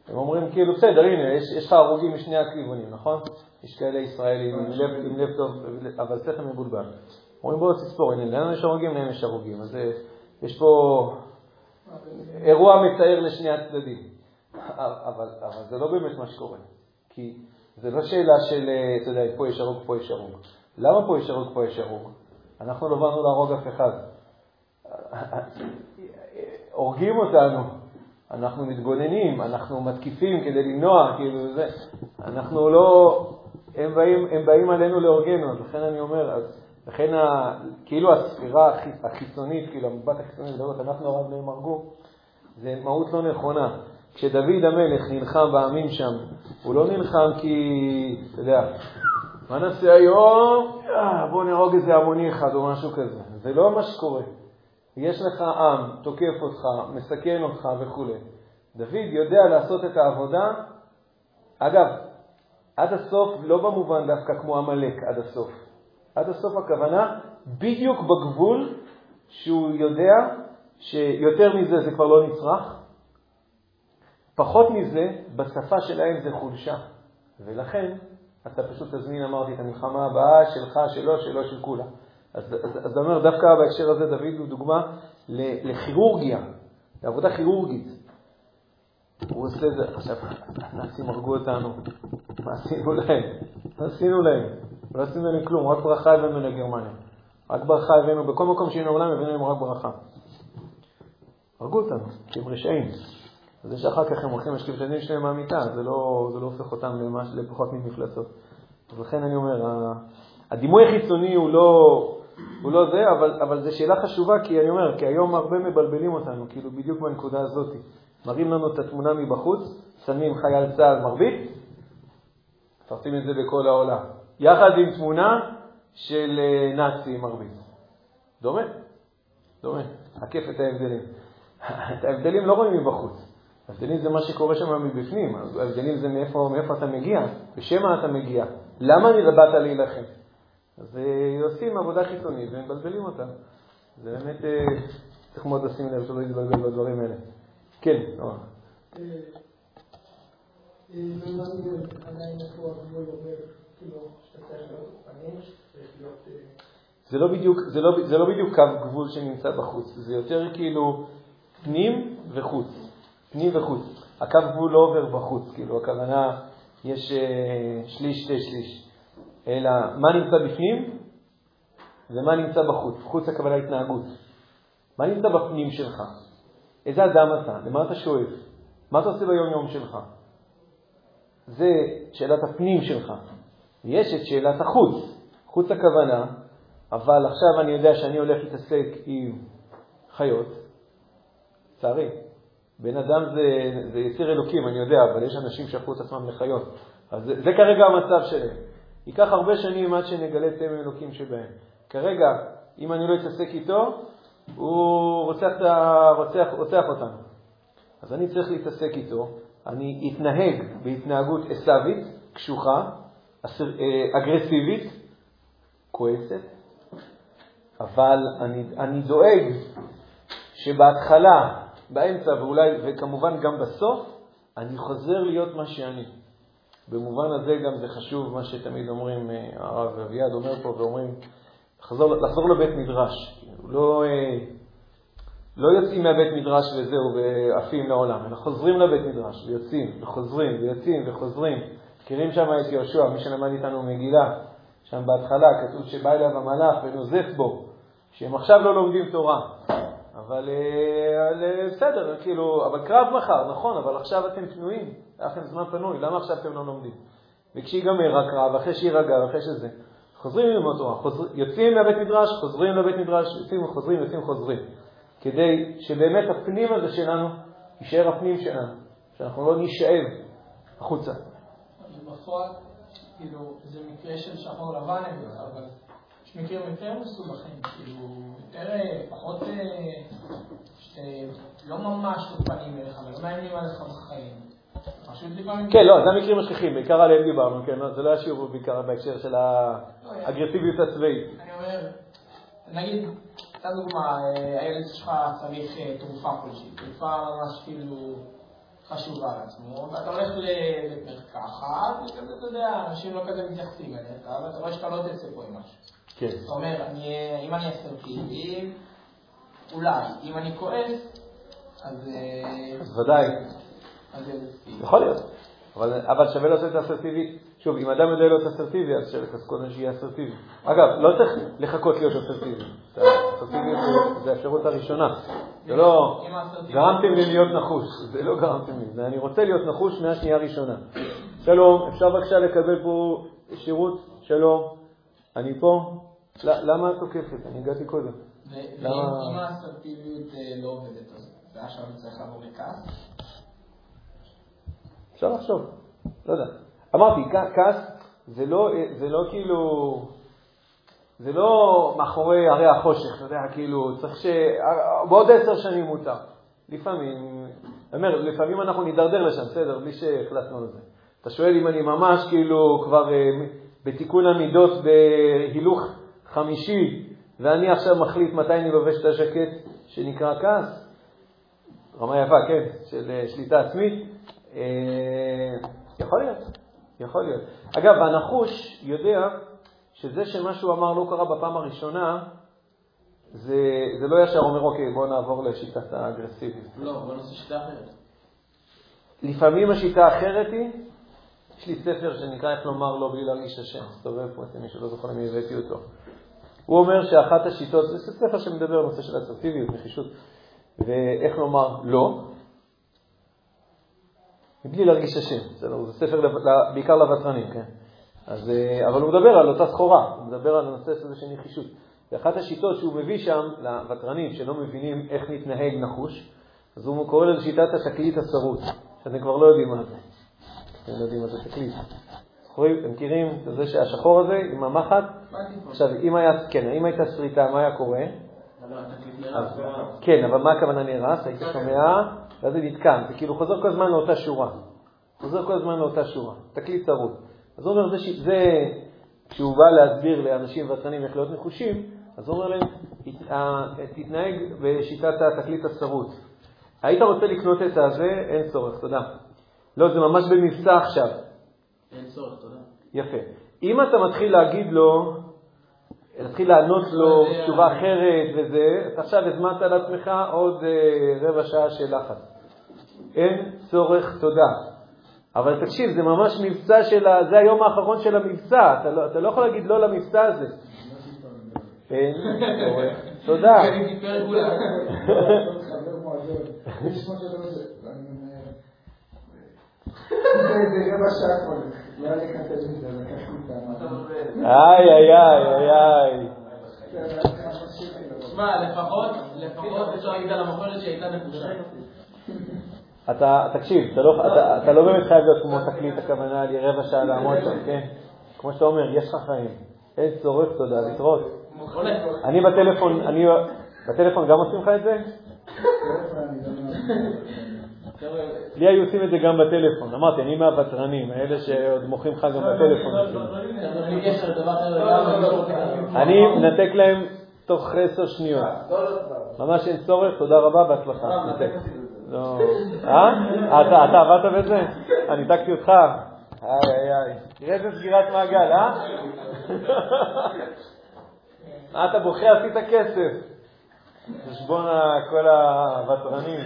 A: הם אומרים, כאילו, בסדר, הנה, יש לך הרוגים משני הכיוונים, נכון? יש כאלה ישראלים עם לב טוב, אבל שכל מבולבל. אומרים, בואו תספור, הנה, לנו יש הרוגים, להם יש הרוגים. אז אה, יש פה אירוע מצער לשני הצדדים. אבל, אבל זה לא באמת מה שקורה. כי זה לא שאלה של, אה, אתה יודע, פה יש הרוג, פה יש הרוג. למה פה יש הרוג, פה יש הרוג? אנחנו לא באנו להרוג אף אחד. הורגים אותנו, אנחנו מתגוננים, אנחנו מתקיפים כדי למנוע, כאילו זה. אנחנו לא, הם באים, הם באים עלינו להורגנו, אז לכן אני אומר, אז לכן ה, כאילו הספירה החיצונית, כאילו המבט החיצוני, לראות אנחנו הרגנו הם הרגו, זה מהות לא נכונה. כשדוד המלך נלחם בעמים שם, הוא לא נלחם כי, אתה יודע, מה נעשה היום? בוא נהרוג איזה המוני אחד או משהו כזה. זה לא מה שקורה. יש לך עם, תוקף אותך, מסכן אותך וכו'. דוד יודע לעשות את העבודה. אגב, עד הסוף לא במובן דווקא כמו עמלק עד הסוף. עד הסוף הכוונה בדיוק בגבול שהוא יודע שיותר מזה זה כבר לא נצרך, פחות מזה, בשפה שלהם זה חולשה. ולכן אתה פשוט תזמין, אמרתי, את המלחמה הבאה שלך, שלו, שלו, של כולם. אז, אז אומר, דווקא בהקשר הזה דוד הוא דוגמה לכירורגיה, לעבודה כירורגית. הוא עושה את זה, עכשיו, הנאצים הרגו אותנו, מה עשינו להם? מה עשינו להם? לא עשינו להם כלום, רק ברכה הבאנו לגרמניה. רק ברכה הבאנו, בכל מקום שהיינו עולם הבאנו להם רק ברכה. הרגו אותנו, כי הם רשעים. זה שאחר כך הם הולכים הילדים שלהם מהמיטה, זה לא, זה לא הופך אותם למש, לפחות ממפלצות. אז לכן אני אומר, הדימוי החיצוני הוא לא, הוא לא זה, אבל, אבל זו שאלה חשובה, כי אני אומר, כי היום הרבה מבלבלים אותנו, כאילו בדיוק בנקודה הזאת. מראים לנו את התמונה מבחוץ, שמים חייל צה"ל מרביץ, מפרסמים את זה בכל העולם. יחד עם תמונה של אה, נאצי מרביץ. דומה, דומה. עקף את ההבדלים. את ההבדלים לא רואים מבחוץ. ההבדלים זה מה שקורה שם מבפנים, ההבדלים זה מאיפה, מאיפה אתה מגיע, בשם מה אתה מגיע, למה באת להילחם. אז אה, עושים עבודה חיצונית ומבלבלים אותה. זה באמת, אה, צריך מאוד לשים לב שלא יתבלבל בדברים האלה. כן, נורא. זה לא בדיוק, זה לא, זה לא בדיוק קו גבול שנמצא בחוץ, זה יותר כאילו פנים וחוץ. פנים וחוץ. הקו גבול לא עובר בחוץ, כאילו הכוונה, יש אה, שליש, שתי שליש. אלא מה נמצא בפנים ומה נמצא בחוץ. חוץ הכוונה התנהגות. מה נמצא בפנים שלך? איזה אדם אתה? למה אתה שואף? מה אתה עושה ביום-יום שלך? זה שאלת הפנים שלך. יש את שאלת החוץ. חוץ הכוונה, אבל עכשיו אני יודע שאני הולך להתעסק עם חיות, לצערי, בן אדם זה, זה יציר אלוקים, אני יודע, אבל יש אנשים שהפכו את עצמם לחיות. אז זה, זה כרגע המצב שלהם. ייקח הרבה שנים עד שנגלה צמם אלוקים שבהם. כרגע, אם אני לא אתעסק איתו, הוא רוצח, רוצח, רוצח אותנו. אז אני צריך להתעסק איתו, אני אתנהג בהתנהגות עשווית, קשוחה, אה, אגרסיבית, כועסת, אבל אני, אני דואג שבהתחלה באמצע ואולי, וכמובן גם בסוף, אני חוזר להיות מה שאני. במובן הזה גם זה חשוב מה שתמיד אומרים, אה, הרב אביעד אומר פה, ואומרים, לחזור, לחזור לבית מדרש. לא, אה, לא יוצאים מהבית מדרש וזהו, ועפים לעולם, אלא חוזרים לבית מדרש, ויוצאים, וחוזרים, ויוצאים, וחוזרים. מכירים שם את יהושע, מי שלמד איתנו מגילה, שם בהתחלה כתוב שבא אליו המלאך ונוזף בו, שהם עכשיו לא לומדים תורה. אבל אה, בסדר, כאילו, אבל קרב מחר, נכון, אבל עכשיו אתם פנויים, היה לכם זמן פנוי, למה עכשיו אתם לא לומדים? וכשיגמר הקרב, אחרי שיירגע, אחרי שזה, חוזרים ללמוד תורה, חוזר, יוצאים מהבית מדרש, חוזרים לבית מדרש, יוצאים וחוזרים, יוצאים וחוזרים, כדי שבאמת הפנים הזה שלנו יישאר הפנים שלנו, שאנחנו לא נשאב החוצה.
B: בפועל, כאילו, זה מקרה של שחור לבן, אבל מקרים יותר מסובכים, כאילו, יותר, פחות, אה, לא ממש תוקפנים אליך, אבל לא מאיימים עליך בחיים.
A: כן, לא, זה המקרים השכיחים, בעיקר עליהם דיברנו, כן, זה לא היה שיעור בעיקר בהקשר של האגרסיביות הצבאית.
B: אני אומר, נגיד, סתם דוגמה, אה, הילד שלך צריך אה, תרופה כלשהי, תרופה ממש כאילו חשובה לעצמו, ואתה הולך לבית מרקחת, וכזה, אתה יודע, אנשים לא כזה מתייחסים אליך, ואתה רואה שאתה לא תצא פה עם משהו.
A: כן.
B: זאת אומרת, אם אני אסרטיבי, אולי, אם אני כועס, אז...
A: אה, אז ודאי. יכול להיות. אבל, אבל שווה לעשות את האסרטיבי. שוב, אם אדם יודע להיות אסרטיבי, אז אז קודם שיהיה אסרטיבי. אגב, לא צריך לחכות להיות אסרטיבי. אסרטיבי זה האפשרות הראשונה. זה לא גרמתם לי להיות נחוש, זה לא גרמתם לי. זה אני רוצה להיות נחוש מהשנייה הראשונה. שלום, אפשר בבקשה לקבל פה שירות? שלום, אני פה? למה את תוקפת? אני הגעתי קודם.
B: ואם האסרטיביות אה, לא עובדת, אז ועכשיו צריך לעבור לכעס?
A: אפשר לחשוב, לא יודע. אמרתי, כעס זה לא, זה לא כאילו, זה לא מאחורי הרי החושך, אתה יודע, כאילו, צריך ש... בעוד עשר שנים מותר. לפעמים, אני אומר, לפעמים אנחנו נידרדר לשם, בסדר, בלי שהחלטנו על זה. אתה שואל אם אני ממש כאילו כבר אה, בתיקון המידות בהילוך חמישי, ואני עכשיו מחליט מתי אני לובש את הז'קט שנקרא כעס? רמה יפה, כן, של אה, שליטה עצמית. אה, יכול להיות, יכול להיות. אגב, הנחוש יודע שזה שמה שהוא אמר לא קרה בפעם הראשונה, זה, זה לא ישר אומר, אוקיי, בואו נעבור לשיטת האגרסיביות.
B: לא, בוא נעשה שיטה אחרת.
A: לפעמים השיטה האחרת היא, יש לי ספר שנקרא איך לומר לא בלי להרגיש השם, מסתובב פה אצל מי שלא זוכר למי הבאתי אותו. הוא אומר שאחת השיטות, זה ספר שמדבר על נושא של אסרטיביות, נחישות, ואיך לומר לא, מבלי להרגיש השם. זה ספר בעיקר לוותרנים, כן? אז, אה, אבל הוא מדבר על אותה סחורה, הוא מדבר על הנושא הזה של נחישות. ואחת השיטות שהוא מביא שם לוותרנים שלא מבינים איך להתנהג נחוש, אז הוא קורא לזה שיטת התקליט השרוט, שאתם כבר לא יודעים מה זה. אתם לא יודעים מה זה תקליט. אתם מכירים את זה שהשחור הזה עם המחט? עכשיו, אם היה, כן, אם הייתה שריטה, מה היה קורה? כן, אבל מה הכוונה נהרס? היית שומע, ואז זה נתקן. זה כאילו חוזר כל הזמן לאותה שורה. חוזר כל הזמן לאותה שורה. תקליט צרוד. אז הוא אומר, זה, זה כשהוא בא להסביר לאנשים ותרנים איך להיות נחושים, אז הוא אומר להם, תתנהג בשיטת התקליט השרוט. היית רוצה לקנות את הזה? אין צורך, תודה. לא, זה ממש במבצע עכשיו.
B: אין צורך, תודה.
A: יפה. אם אתה מתחיל להגיד לו, להתחיל לענות לו תשובה אחרת וזה, אתה עכשיו הזמנת לעצמך עוד אה, רבע שעה של לחץ. אין צורך, תודה. אבל תקשיב, זה ממש מבצע של, ה... זה היום האחרון של המבצע, אתה לא, אתה לא יכול להגיד לא למבצע הזה. אין צורך, תודה. איי, איי, איי, איי.
B: שמע, לפחות, לפחות אפשר להגיד על המכולת שהייתה נחושה.
A: אתה, תקשיב, אתה לא, אתה, אתה לא באמת חייב להיות כמו תקליט, הכוונה לי רבע שעה לעמוד שם, כן? כמו שאתה אומר, יש לך חיים. אין צורך, תודה, להתראות. אני בטלפון, אני, בטלפון גם עושים לך את זה? לי היו עושים את זה גם בטלפון. אמרתי, אני מהוותרנים, האלה שעוד מוכרים לך גם בטלפון. אני מנתק להם תוך עשר שניות. ממש אין צורך, תודה רבה, בהצלחה. לא. אה? אתה עבדת בזה? אני ניתקתי אותך? איי איי איי. תראה איזה סגירת מעגל, אה? מה אתה בוכה? עשית כסף. חשבון כל הוותרנים.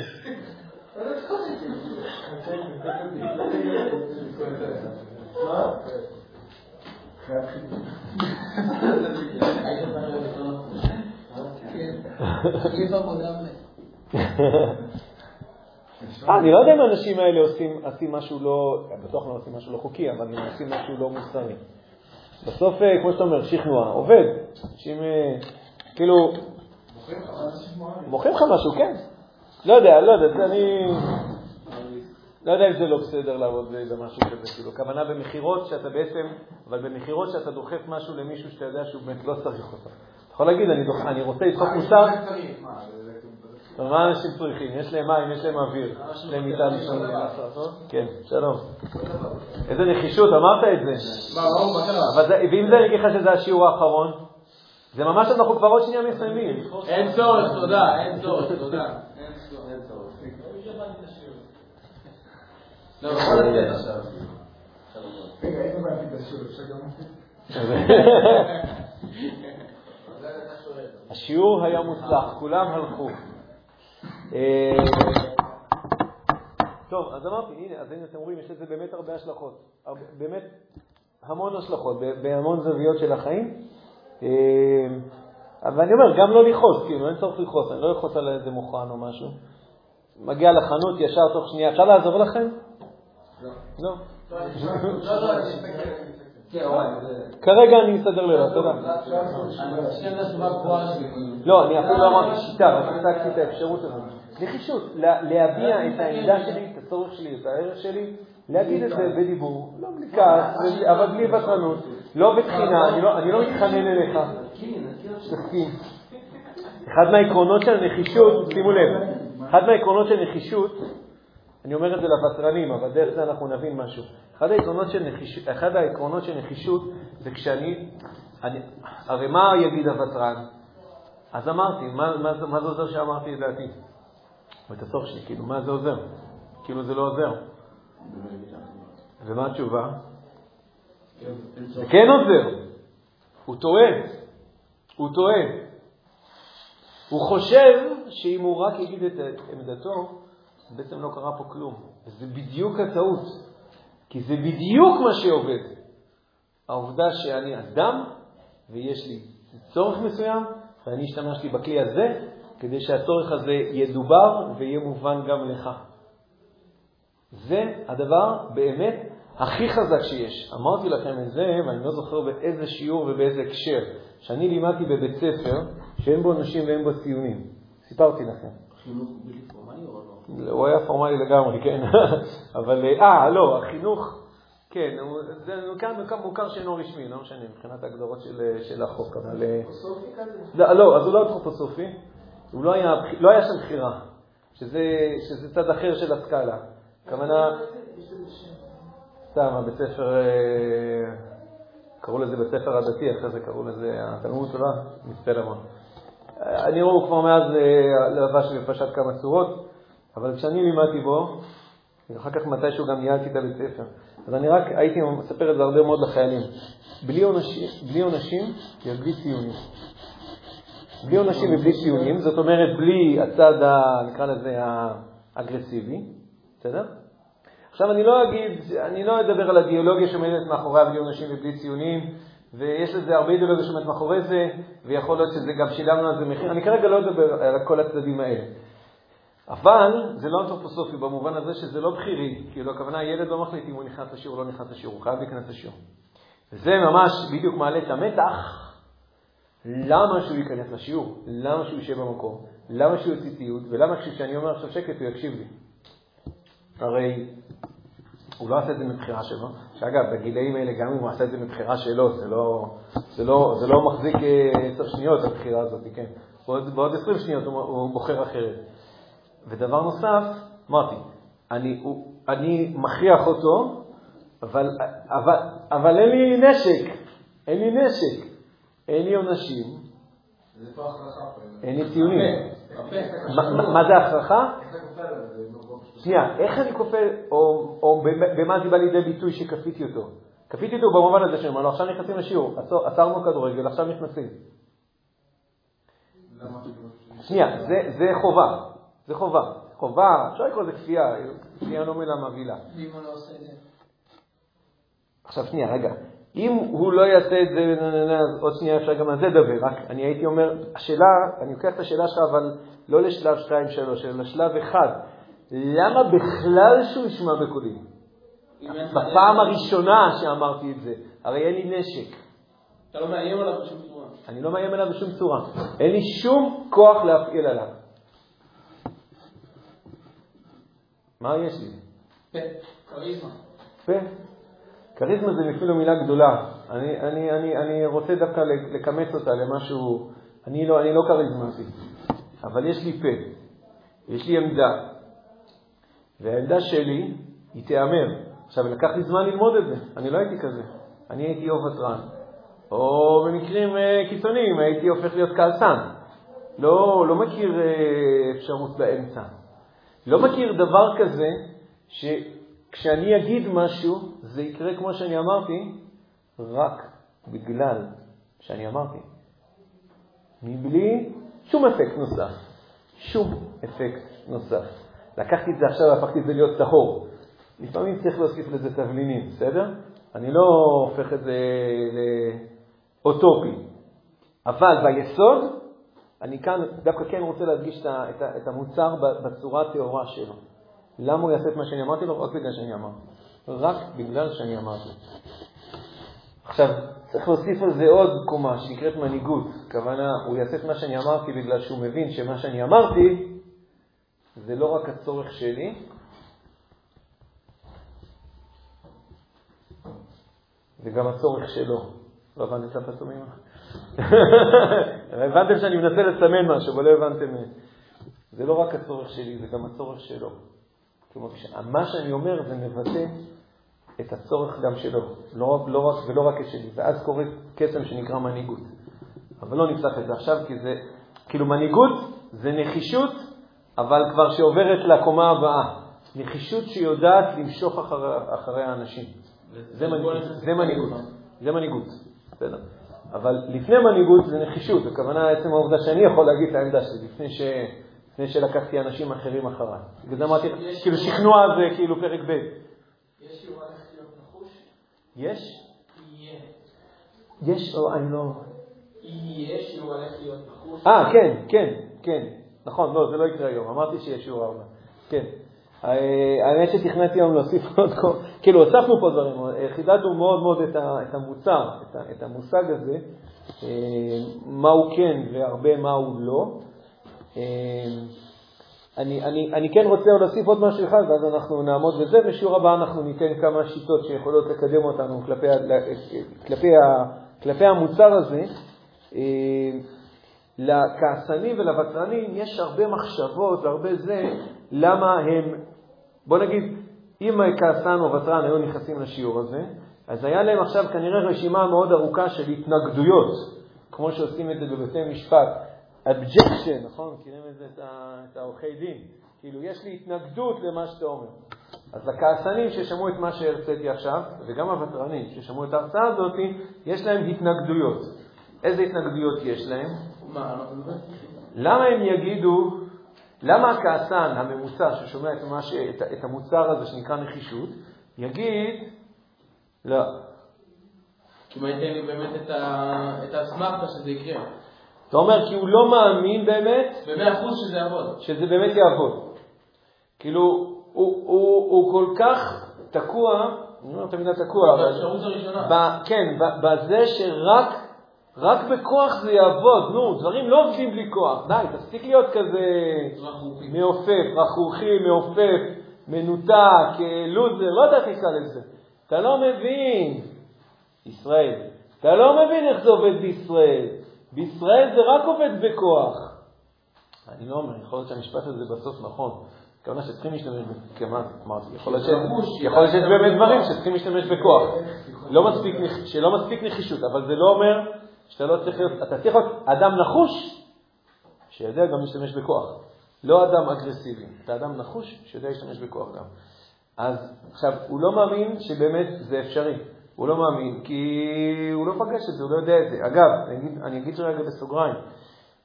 A: אה, אני לא יודע אם האנשים האלה עושים משהו לא, בטוח לא עושים משהו לא חוקי, אבל הם עושים משהו לא מוסרי. בסוף, אה, כמו שאתה אומר, שכנוע, עובד. אנשים, אה, כאילו... מוכרים לך משהו, כן. לא יודע, לא יודע, אני... לא יודע אם זה לא בסדר לעבוד במשהו כזה, כאילו, כוונה במכירות שאתה בעצם, אבל במכירות שאתה דוחף משהו למישהו שאתה יודע שהוא באמת לא צריך אותו. אתה יכול להגיד, אני רוצה לדחוף מוצר, מה אנשים צריכים? יש להם מים, יש להם אוויר, יש להם מיטה לישון. כן, שלום. איזה נחישות, אמרת את זה. ואם זה, לך שזה השיעור האחרון, זה ממש אנחנו כבר עוד שנייה מסיימים.
B: אין צורך, תודה, אין צורך, תודה. אין צורך. לא, בוא נתן עכשיו. רגע, איך הבנתי את השיעור? אפשר גם...
A: השיעור היה מוצלח, כולם הלכו. אה, טוב, אז אמרתי, הנה, אז הנה אתם רואים, יש לזה באמת הרבה השלכות. באמת המון השלכות, בהמון זוויות של החיים. אה, אבל אני אומר, גם לא לכעוס, כאילו, אין צורך לכעוס, אני לא אכעוס על איזה מוכן או משהו. מגיע לחנות ישר תוך שנייה, אפשר לעזור לכם? לא. לא. כרגע אני מסתדר לבד, תודה. לא, אני אפילו לא אמרתי שיטה, רק הצגתי את האפשרות הזאת. נחישות, להביע את העמדה שלי, את הצורך שלי, את הערך שלי, להגיד את זה בדיבור, לא בלי כעס, אבל בלי ותרנות, לא בתחינה, אני לא מתחנן אליך. תסכים. אחד מהעקרונות של הנחישות, שימו לב, אחד מהעקרונות של נחישות אני אומר את זה לוותרנים, אבל דרך זה אנחנו נבין משהו. אחד העקרונות של נחישות, אחד העקרונות של נחישות זה כשאני, אני, הרי מה יגיד הוותרן? אז אמרתי, מה, מה, מה זה עוזר שאמרתי את דעתי? את הסוף שלי, כאילו, מה זה עוזר? כאילו זה לא עוזר. ומה התשובה? זה כן עוזר. הוא טועה. הוא טועה. הוא חושב שאם הוא רק יגיד את עמדתו, בעצם לא קרה פה כלום. וזה בדיוק הטעות, כי זה בדיוק מה שעובד. העובדה שאני אדם ויש לי צורך מסוים, ואני השתמשתי בכלי הזה כדי שהצורך הזה ידובר ויהיה מובן גם לך. זה הדבר באמת הכי חזק שיש. אמרתי לכם את זה, ואני לא זוכר באיזה שיעור ובאיזה הקשר, שאני לימדתי בבית ספר שאין בו נשים ואין בו ציונים. סיפרתי לכם.
B: חינוך לא?
A: הוא היה פורמלי לגמרי, כן. אבל, אה, לא, החינוך, כן, זה מוכר, מוכר, שאינו רשמי, לא משנה, מבחינת ההגדרות של, של החוק, אבל...
B: אנתרופוסופי כזה?
A: לא, לא, אז הוא לא אנתרופוסופי, הוא לא היה, לא היה שם בחירה, שזה, שזה צד אחר של הסקאלה. הכוונה... סתם, הבית ספר, אה, קראו לזה בית ספר הדתי, אחרי זה קראו לזה התלמוד תורה, מצפה למון. אני רואה, הוא כבר מאז אה, לבש בפשט כמה צורות, אבל כשאני לימדתי בו, ואחר כך מתישהו גם ניהלתי את הבית ספר, אז אני רק הייתי מספר את זה הרבה מאוד לחיילים. בלי עונשים, בלי עונשים ובלי ציונים. בלי עונשים ובלי ציונים, זאת אומרת בלי הצד, ה, נקרא לזה, האגרסיבי, בסדר? עכשיו אני לא אגיד, אני לא אדבר על האידיאולוגיה שעומדת מאחורי בלי עונשים ובלי ציונים, ויש לזה הרבה אידיאולוגיה שעומדת מאחורי זה, ויכול להיות שזה גם שילמנו על זה מחיר. אני כרגע לא אדבר על כל הצדדים האלה. אבל זה לא אנתרופוסופי במובן הזה שזה לא בכירי, כאילו הכוונה, ילד לא מחליט אם הוא נכנס לשיעור או לא נכנס לשיעור, הוא חייב להיכנס לשיעור. וזה ממש בדיוק מעלה את המתח, למה שהוא ייכנס לשיעור, למה שהוא יישב במקום, למה שהוא יוציא תיעוד, ולמה כשאני אומר עכשיו שקט הוא יקשיב לי. הרי הוא לא עשה את זה מבחירה שלו, שאגב, בגילאים האלה, גם אם הוא עשה את זה מבחירה שלו, זה לא, זה לא, זה לא מחזיק אה, עשר שניות, הבחירה הזאת, כן? בעוד, 20 שניות הוא, הוא בוחר אחרת. ודבר נוסף, אמרתי, אני, הוא, אני מכריח אותו, אבל, אבל, אבל אין לי נשק, אין לי נשק, אין לי עונשים. אין לי ציונים.
B: הפה.
A: מה- זה הכרחה?
B: לא.
A: שנייה, איך אני כופה, או, או במה זה בא לידי ביטוי שכפיתי אותו? כפיתי אותו במובן הזה שאני אומר לו, עכשיו נכנסים לשיעור, עצרנו כדורגל, עכשיו נכנסים. שנייה, זה, זה חובה, זה חובה. חובה, אפשר לקרוא לזה כפייה, כפייה לא מילה מבהילה.
B: ואם הוא לא עושה את זה?
A: עכשיו שנייה, רגע. אם הוא לא יעשה את זה, אז עוד שנייה אפשר גם על זה לדבר, רק אני הייתי אומר, השאלה, אני לוקח את השאלה שלך, אבל לא לשלב 2-3, אלא לשלב 1. למה בכלל שהוא ישמע בקולי? בפעם הראשונה שאמרתי את זה, הרי אין לי נשק.
B: אתה לא מאיים עליו בשום צורה.
A: אני לא מאיים עליו בשום צורה. אין לי שום כוח להפעיל עליו. מה יש לי?
B: פה. כריזמה.
A: פה. כריזמה זה אפילו מילה גדולה. אני, אני, אני, אני רוצה דווקא לכמץ אותה למשהו, אני לא, אני לא כריזמטי, אבל יש לי פה, יש לי עמדה, והעמדה שלי היא תיאמר. עכשיו, לקח לי זמן ללמוד את זה, אני לא הייתי כזה. אני הייתי או ותרן, או במקרים אה, קיצוניים הייתי הופך להיות כעסן. לא, לא מכיר אה, אפשרות באמצע. לא מכיר דבר כזה שכשאני אגיד משהו, זה יקרה כמו שאני אמרתי, רק בגלל שאני אמרתי. מבלי שום אפקט נוסף. שום אפקט נוסף. לקחתי את זה עכשיו והפכתי את זה להיות טהור. לפעמים צריך להוסיף לזה תבלינים, בסדר? אני לא הופך את זה לאוטופי. אבל ביסוד, אני כאן דווקא כן רוצה להדגיש את המוצר בצורה הטהורה שלו. למה הוא יעשה את מה שאני אמרתי לו? רק בגלל שאני אמרתי. רק בגלל שאני אמרתי. עכשיו, צריך להוסיף על זה עוד קומה שנקראת מנהיגות. הכוונה, הוא יעשה את מה שאני אמרתי בגלל שהוא מבין שמה שאני אמרתי זה לא רק הצורך שלי, זה גם הצורך שלו. לא הבנתם את הפסומים? הבנתם שאני מנסה לסמן משהו, אבל לא הבנתם. זה לא רק הצורך שלי, זה גם הצורך שלו. כמו מה שאני אומר זה מבטא את הצורך גם שלו, לא, לא רק, ולא רק את שלי. ואז קורה קסם שנקרא מנהיגות. אבל לא נפתח את זה עכשיו, כי זה, כאילו מנהיגות זה נחישות, אבל כבר שעוברת לקומה הבאה. נחישות שיודעת למשוך אחרי, אחרי האנשים. זה מנהיגות. זה מנהיגות. זה מנהיגות, בסדר. אבל לפני מנהיגות זה נחישות, הכוונה עצם העובדה שאני יכול להגיד את העמדה שלי לפני, ש... לפני שלקחתי אנשים אחרים אחריי. בגלל זה אמרתי, כאילו שכנוע זה כאילו פרק ב'.
B: יש שיעור הולך להיות נחוש?
A: יש? יש או אני לא...
B: יהיה שיעור הולך להיות נחוש?
A: אה, כן, כן, כן. נכון, לא, זה לא יקרה היום. אמרתי שיש שיעור ארבע. כן. האמת שתכננתי היום להוסיף עוד כל... כאילו, הוספנו פה דברים, חידדנו מאוד מאוד את המוצר, את המושג הזה, אה, מה הוא כן והרבה מה הוא לא. אה, אני, אני, אני כן רוצה להוסיף עוד משהו אחד, ואז אנחנו נעמוד בזה. בשיעור הבא אנחנו ניתן כמה שיטות שיכולות לקדם אותנו כלפי, כלפי, כלפי המוצר הזה. אה, לכעסנים ולוותרנים יש הרבה מחשבות והרבה זה, למה הם, בוא נגיד, אם כעסן או ותרן היו נכנסים לשיעור הזה, אז היה להם עכשיו כנראה רשימה מאוד ארוכה של התנגדויות, כמו שעושים את זה בבתי משפט. objection, נכון? מכירים את זה, את העורכי דין. כאילו, יש לי התנגדות למה שאתה אומר. אז הכעסנים ששמעו את מה שהרציתי עכשיו, וגם הוותרנים ששמעו את ההרצאה הזאת, יש להם התנגדויות. איזה התנגדויות יש להם? למה הם יגידו, למה הכעסן הממוצע ששומע את, ש... את, את המוצר הזה שנקרא נחישות, יגיד, לא.
B: כי מה ייתן לי באמת את האסמכתה שזה יקרה.
A: אתה אומר כי הוא לא מאמין באמת,
B: במאה אחוז שזה יעבוד.
A: שזה באמת יעבוד. כאילו, הוא, הוא, הוא כל כך תקוע, אני לא יודע את המילה תקוע,
B: אבל... באפשרות הראשונה.
A: כן, בזה שרק רק בכוח זה יעבוד, נו, דברים לא עובדים בלי כוח. די, תפסיק להיות כזה מעופף, רכרוכי, מעופף, מנותק, לוזר, לא יודע איך נקרא לזה. אתה לא מבין, ישראל, אתה לא מבין איך זה עובד בישראל. בישראל זה רק עובד בכוח. אני לא אומר, יכול להיות שהמשפט הזה בסוף נכון. הכוונה שצריכים להשתמש, כמה, אמרתי, יכול להיות שיש באמת דברים שצריכים להשתמש בכוח. לא שלא מספיק נחישות, אבל זה לא אומר שאתה לא צריך להיות, אתה צריך להיות אדם נחוש, שיודע גם להשתמש בכוח. לא אדם אגרסיבי, אתה אדם נחוש שיודע להשתמש בכוח גם. אז עכשיו, הוא לא מאמין שבאמת זה אפשרי. הוא לא מאמין, כי הוא לא פגש את זה, הוא לא יודע את זה. אגב, אני אני אגיד רגע בסוגריים,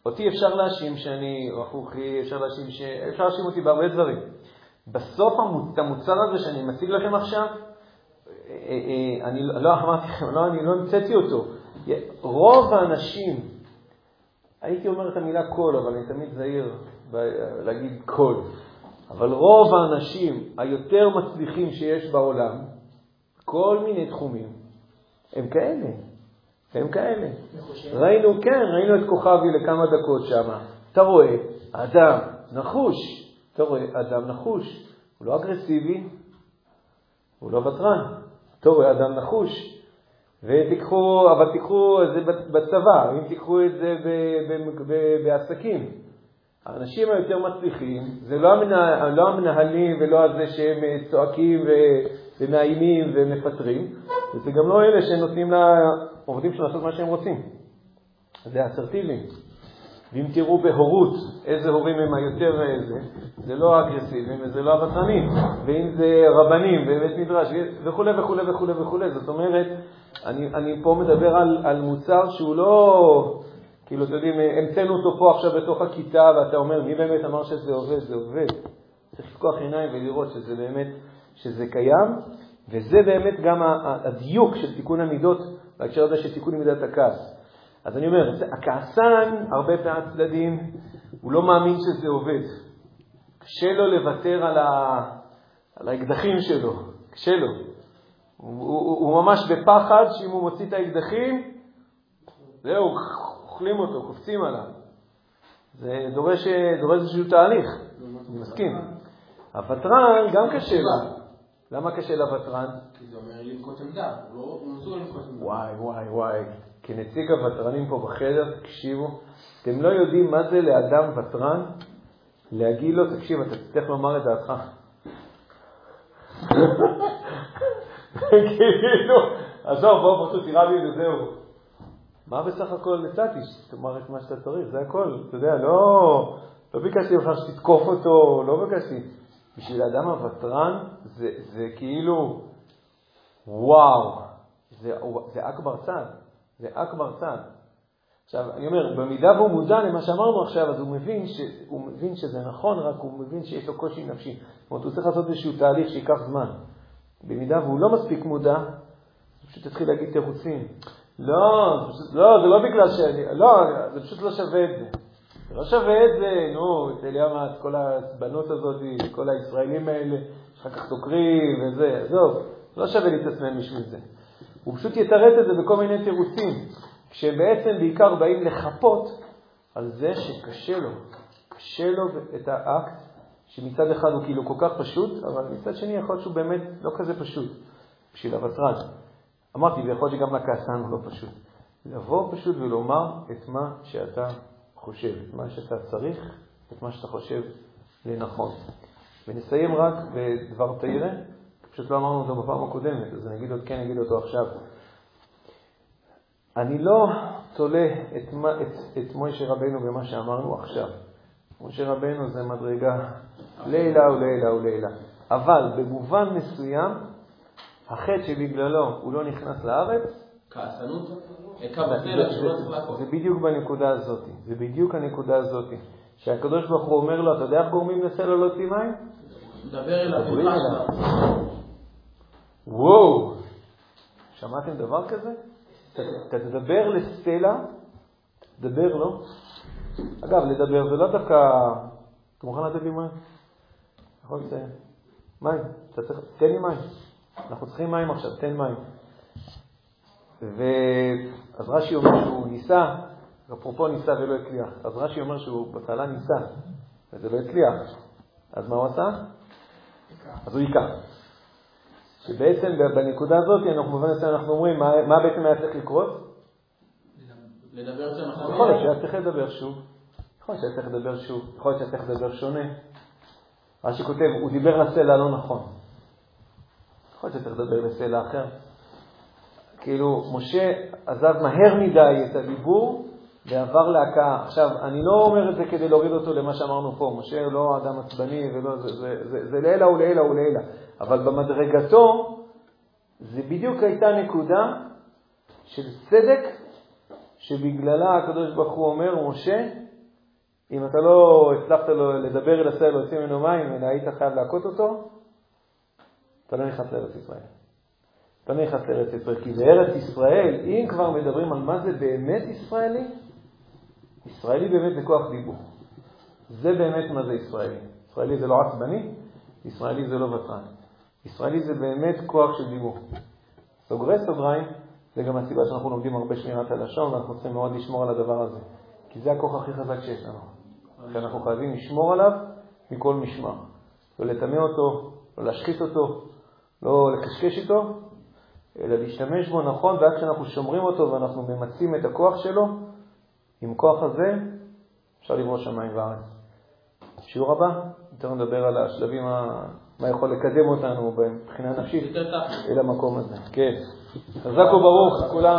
A: אותי אפשר להאשים שאני רכוכי, אפשר להאשים, ש... אפשר להאשים אותי בהרבה דברים. בסוף המוצ... המוצר הזה שאני מציג לכם עכשיו, אה, אה, אני לא אמרתי לכם, לא, אני לא המצאתי אותו. רוב האנשים, הייתי אומר את המילה כל, אבל אני תמיד זהיר להגיד כל, אבל רוב האנשים היותר מצליחים שיש בעולם, כל מיני תחומים, הם כאלה. הם כאלה. ראינו, כן, ראינו את כוכבי לכמה דקות שם. אתה רואה אדם נחוש, אתה רואה אדם נחוש, הוא לא אגרסיבי, הוא לא ותרן. אתה רואה אדם נחוש, ותיקחו, אבל תיקחו את זה בצבא, אם תיקחו את זה בעסקים. האנשים היותר מצליחים זה לא, המנה, לא המנהלים ולא זה שהם צועקים ומאיימים ומפטרים, וזה גם לא אלה שנותנים לעובדים שלהם לעשות מה שהם רוצים. זה אסרטיביים. ואם תראו בהורות איזה הורים הם היותר איזה, זה לא האגרסיביים וזה לא הוותרנים, ואם זה רבנים ובית מדרש וכו' וכו' וכו' וכו'. זאת אומרת, אני, אני פה מדבר על, על מוצר שהוא לא, כאילו, אתם יודעים, המצאנו אותו פה עכשיו בתוך הכיתה, ואתה אומר, מי באמת אמר שזה עובד? זה עובד. צריך לפקוח עיניים ולראות שזה באמת, שזה קיים, וזה באמת גם הדיוק של תיקון המידות בהקשר הזה של תיקון מידת הכעס. אז אני אומר, הכעסן, הרבה פעמים צדדים, הוא לא מאמין שזה עובד. קשה לו לוותר על, ה... על האקדחים שלו, קשה לו. הוא, הוא, הוא ממש בפחד שאם הוא מוציא את האקדחים, זהו, אוכלים אותו, קופצים עליו. זה דורש, דורש איזשהו תהליך, אני מסכים. הוותרן גם קשה לו. למה קשה לוותרן?
B: כי זה אומר לנקוט עמדה, הוא לא מסוגל לנקוט עמדה.
A: וואי, וואי, וואי. כנציג הוותרנים פה בחדר, תקשיבו, אתם לא יודעים מה זה לאדם ותרן להגיד לו, תקשיב, אתה תצטרך לומר את דעתך. כאילו, עזוב, בוא פשוט תירה לי וזהו. מה בסך הכל הצעתי? שתאמר את מה שאתה צריך, זה הכל. אתה יודע, לא, לא ביקשתי ממך שתתקוף אותו, לא ביקשתי. בשביל האדם הוותרן זה, זה כאילו, וואו, זה, זה אכבר צד, זה אכבר צד. עכשיו, אני אומר, במידה והוא מודע למה שאמרנו עכשיו, אז הוא מבין, ש... הוא מבין שזה נכון, רק הוא מבין שיש לו קושי נפשי. זאת אומרת, הוא צריך לעשות איזשהו תהליך שייקח זמן. במידה והוא לא מספיק מודע, הוא פשוט יתחיל להגיד תירוצים. לא, לא, זה לא בגלל שאני, לא, זה פשוט לא שווה את זה. זה לא שווה את זה, נו, יודע מה, כל הבנות הזאת, כל הישראלים האלה, שאחר כך סוקרים וזה, עזוב, לא שווה להתעצמם בשביל זה. הוא פשוט יתרץ את זה בכל מיני תירוצים. כשבעצם בעיקר באים לחפות על זה שקשה לו, קשה לו את האקט, שמצד אחד הוא כאילו כל כך פשוט, אבל מצד שני יכול להיות שהוא באמת לא כזה פשוט בשביל הוותרן. אמרתי, ויכול להיות שגם לכעסן הוא לא פשוט. לבוא פשוט ולומר את מה שאתה חושב, את מה שאתה צריך, את מה שאתה חושב לנכון. ונסיים רק בדבר תראה, פשוט לא אמרנו אותו בפעם הקודמת, אז אני אגיד כן אגיד אותו עכשיו. אני לא תולה את, את, את מוישה רבנו במה שאמרנו עכשיו. מוישה רבנו זה מדרגה לילה ולילה ולילה. אבל במובן מסוים, החטא שבגללו הוא לא נכנס לארץ,
B: כעסנות?
A: זה בדיוק בנקודה הזאת. זה בדיוק הנקודה הזאת. שהקדוש ברוך הוא אומר לו, אתה יודע איך גורמים לסלע להוציא מים?
B: דבר אליו.
A: וואו, שמעתם דבר כזה? אתה תדבר לסלע, תדבר לו. אגב, לדבר זה לא דווקא... אתה מוכן לתת לי מים? יכול לציין. מים, אתה צריך... תן לי מים. אנחנו צריכים מים עכשיו, תן מים. ואז רש"י אומר שהוא ניסה, אפרופו ניסה ולא הצליח. אז רש"י אומר שהוא בתעלה ניסה, וזה לא הצליח. אז מה הוא עשה? אז הוא היכה. שבעצם בנקודה הזאת, אנחנו במובן הזה אנחנו אומרים, מה, מה בעצם היה צריך לקרות?
B: לדבר יותר נכון.
A: יכול להיות שהיה צריך לדבר שוב, יכול להיות שהיה צריך לדבר שוב, יכול להיות שהיה צריך לדבר שונה. מה שכותב, הוא דיבר לסלע לא נכון. יכול להיות שצריך לדבר לסלע אחר. כאילו, משה עזב מהר מדי את הדיבור ועבר להכאה. עכשיו, אני לא אומר את זה כדי להוריד אותו למה שאמרנו פה. משה לא אדם עצבני, ולא, זה, זה, זה, זה לעילא ולעילא ולעילא. אבל במדרגתו, זה בדיוק הייתה נקודה של צדק, שבגללה הקדוש ברוך הוא אומר, משה, אם אתה לא הצלחת לו לדבר אל הסלע, להוציא ממנו מים, אלא היית חייב להכות אותו, אתה לא נכנס לארץ ישראל. אתה לא נכנס לארץ ישראל, כי בארץ ישראל, אם כבר מדברים על מה זה באמת ישראלי, ישראלי באמת זה כוח דיבור. זה באמת מה זה ישראלי. ישראלי זה לא עצבני, ישראלי זה לא ותרן. ישראלי זה באמת כוח של דיבור. סוגרי סוגריים, זה גם הסיבה שאנחנו לומדים הרבה שמירת הלשון, ואנחנו צריכים מאוד לשמור על הדבר הזה. כי זה הכוח הכי חזק שיש לנו. שאנחנו חייבים לשמור עליו מכל משמר. לא לטמא אותו, לא להשחית אותו, לא לקשקש איתו, אלא להשתמש בו נכון, ועד שאנחנו שומרים אותו ואנחנו ממצים את הכוח שלו, עם כוח הזה אפשר לברוא שמיים וארץ. בשיעור הבא יותר נדבר על השלבים, מה יכול לקדם אותנו מבחינה נפשית אל המקום הזה. כן. חזק וברוך, כולם.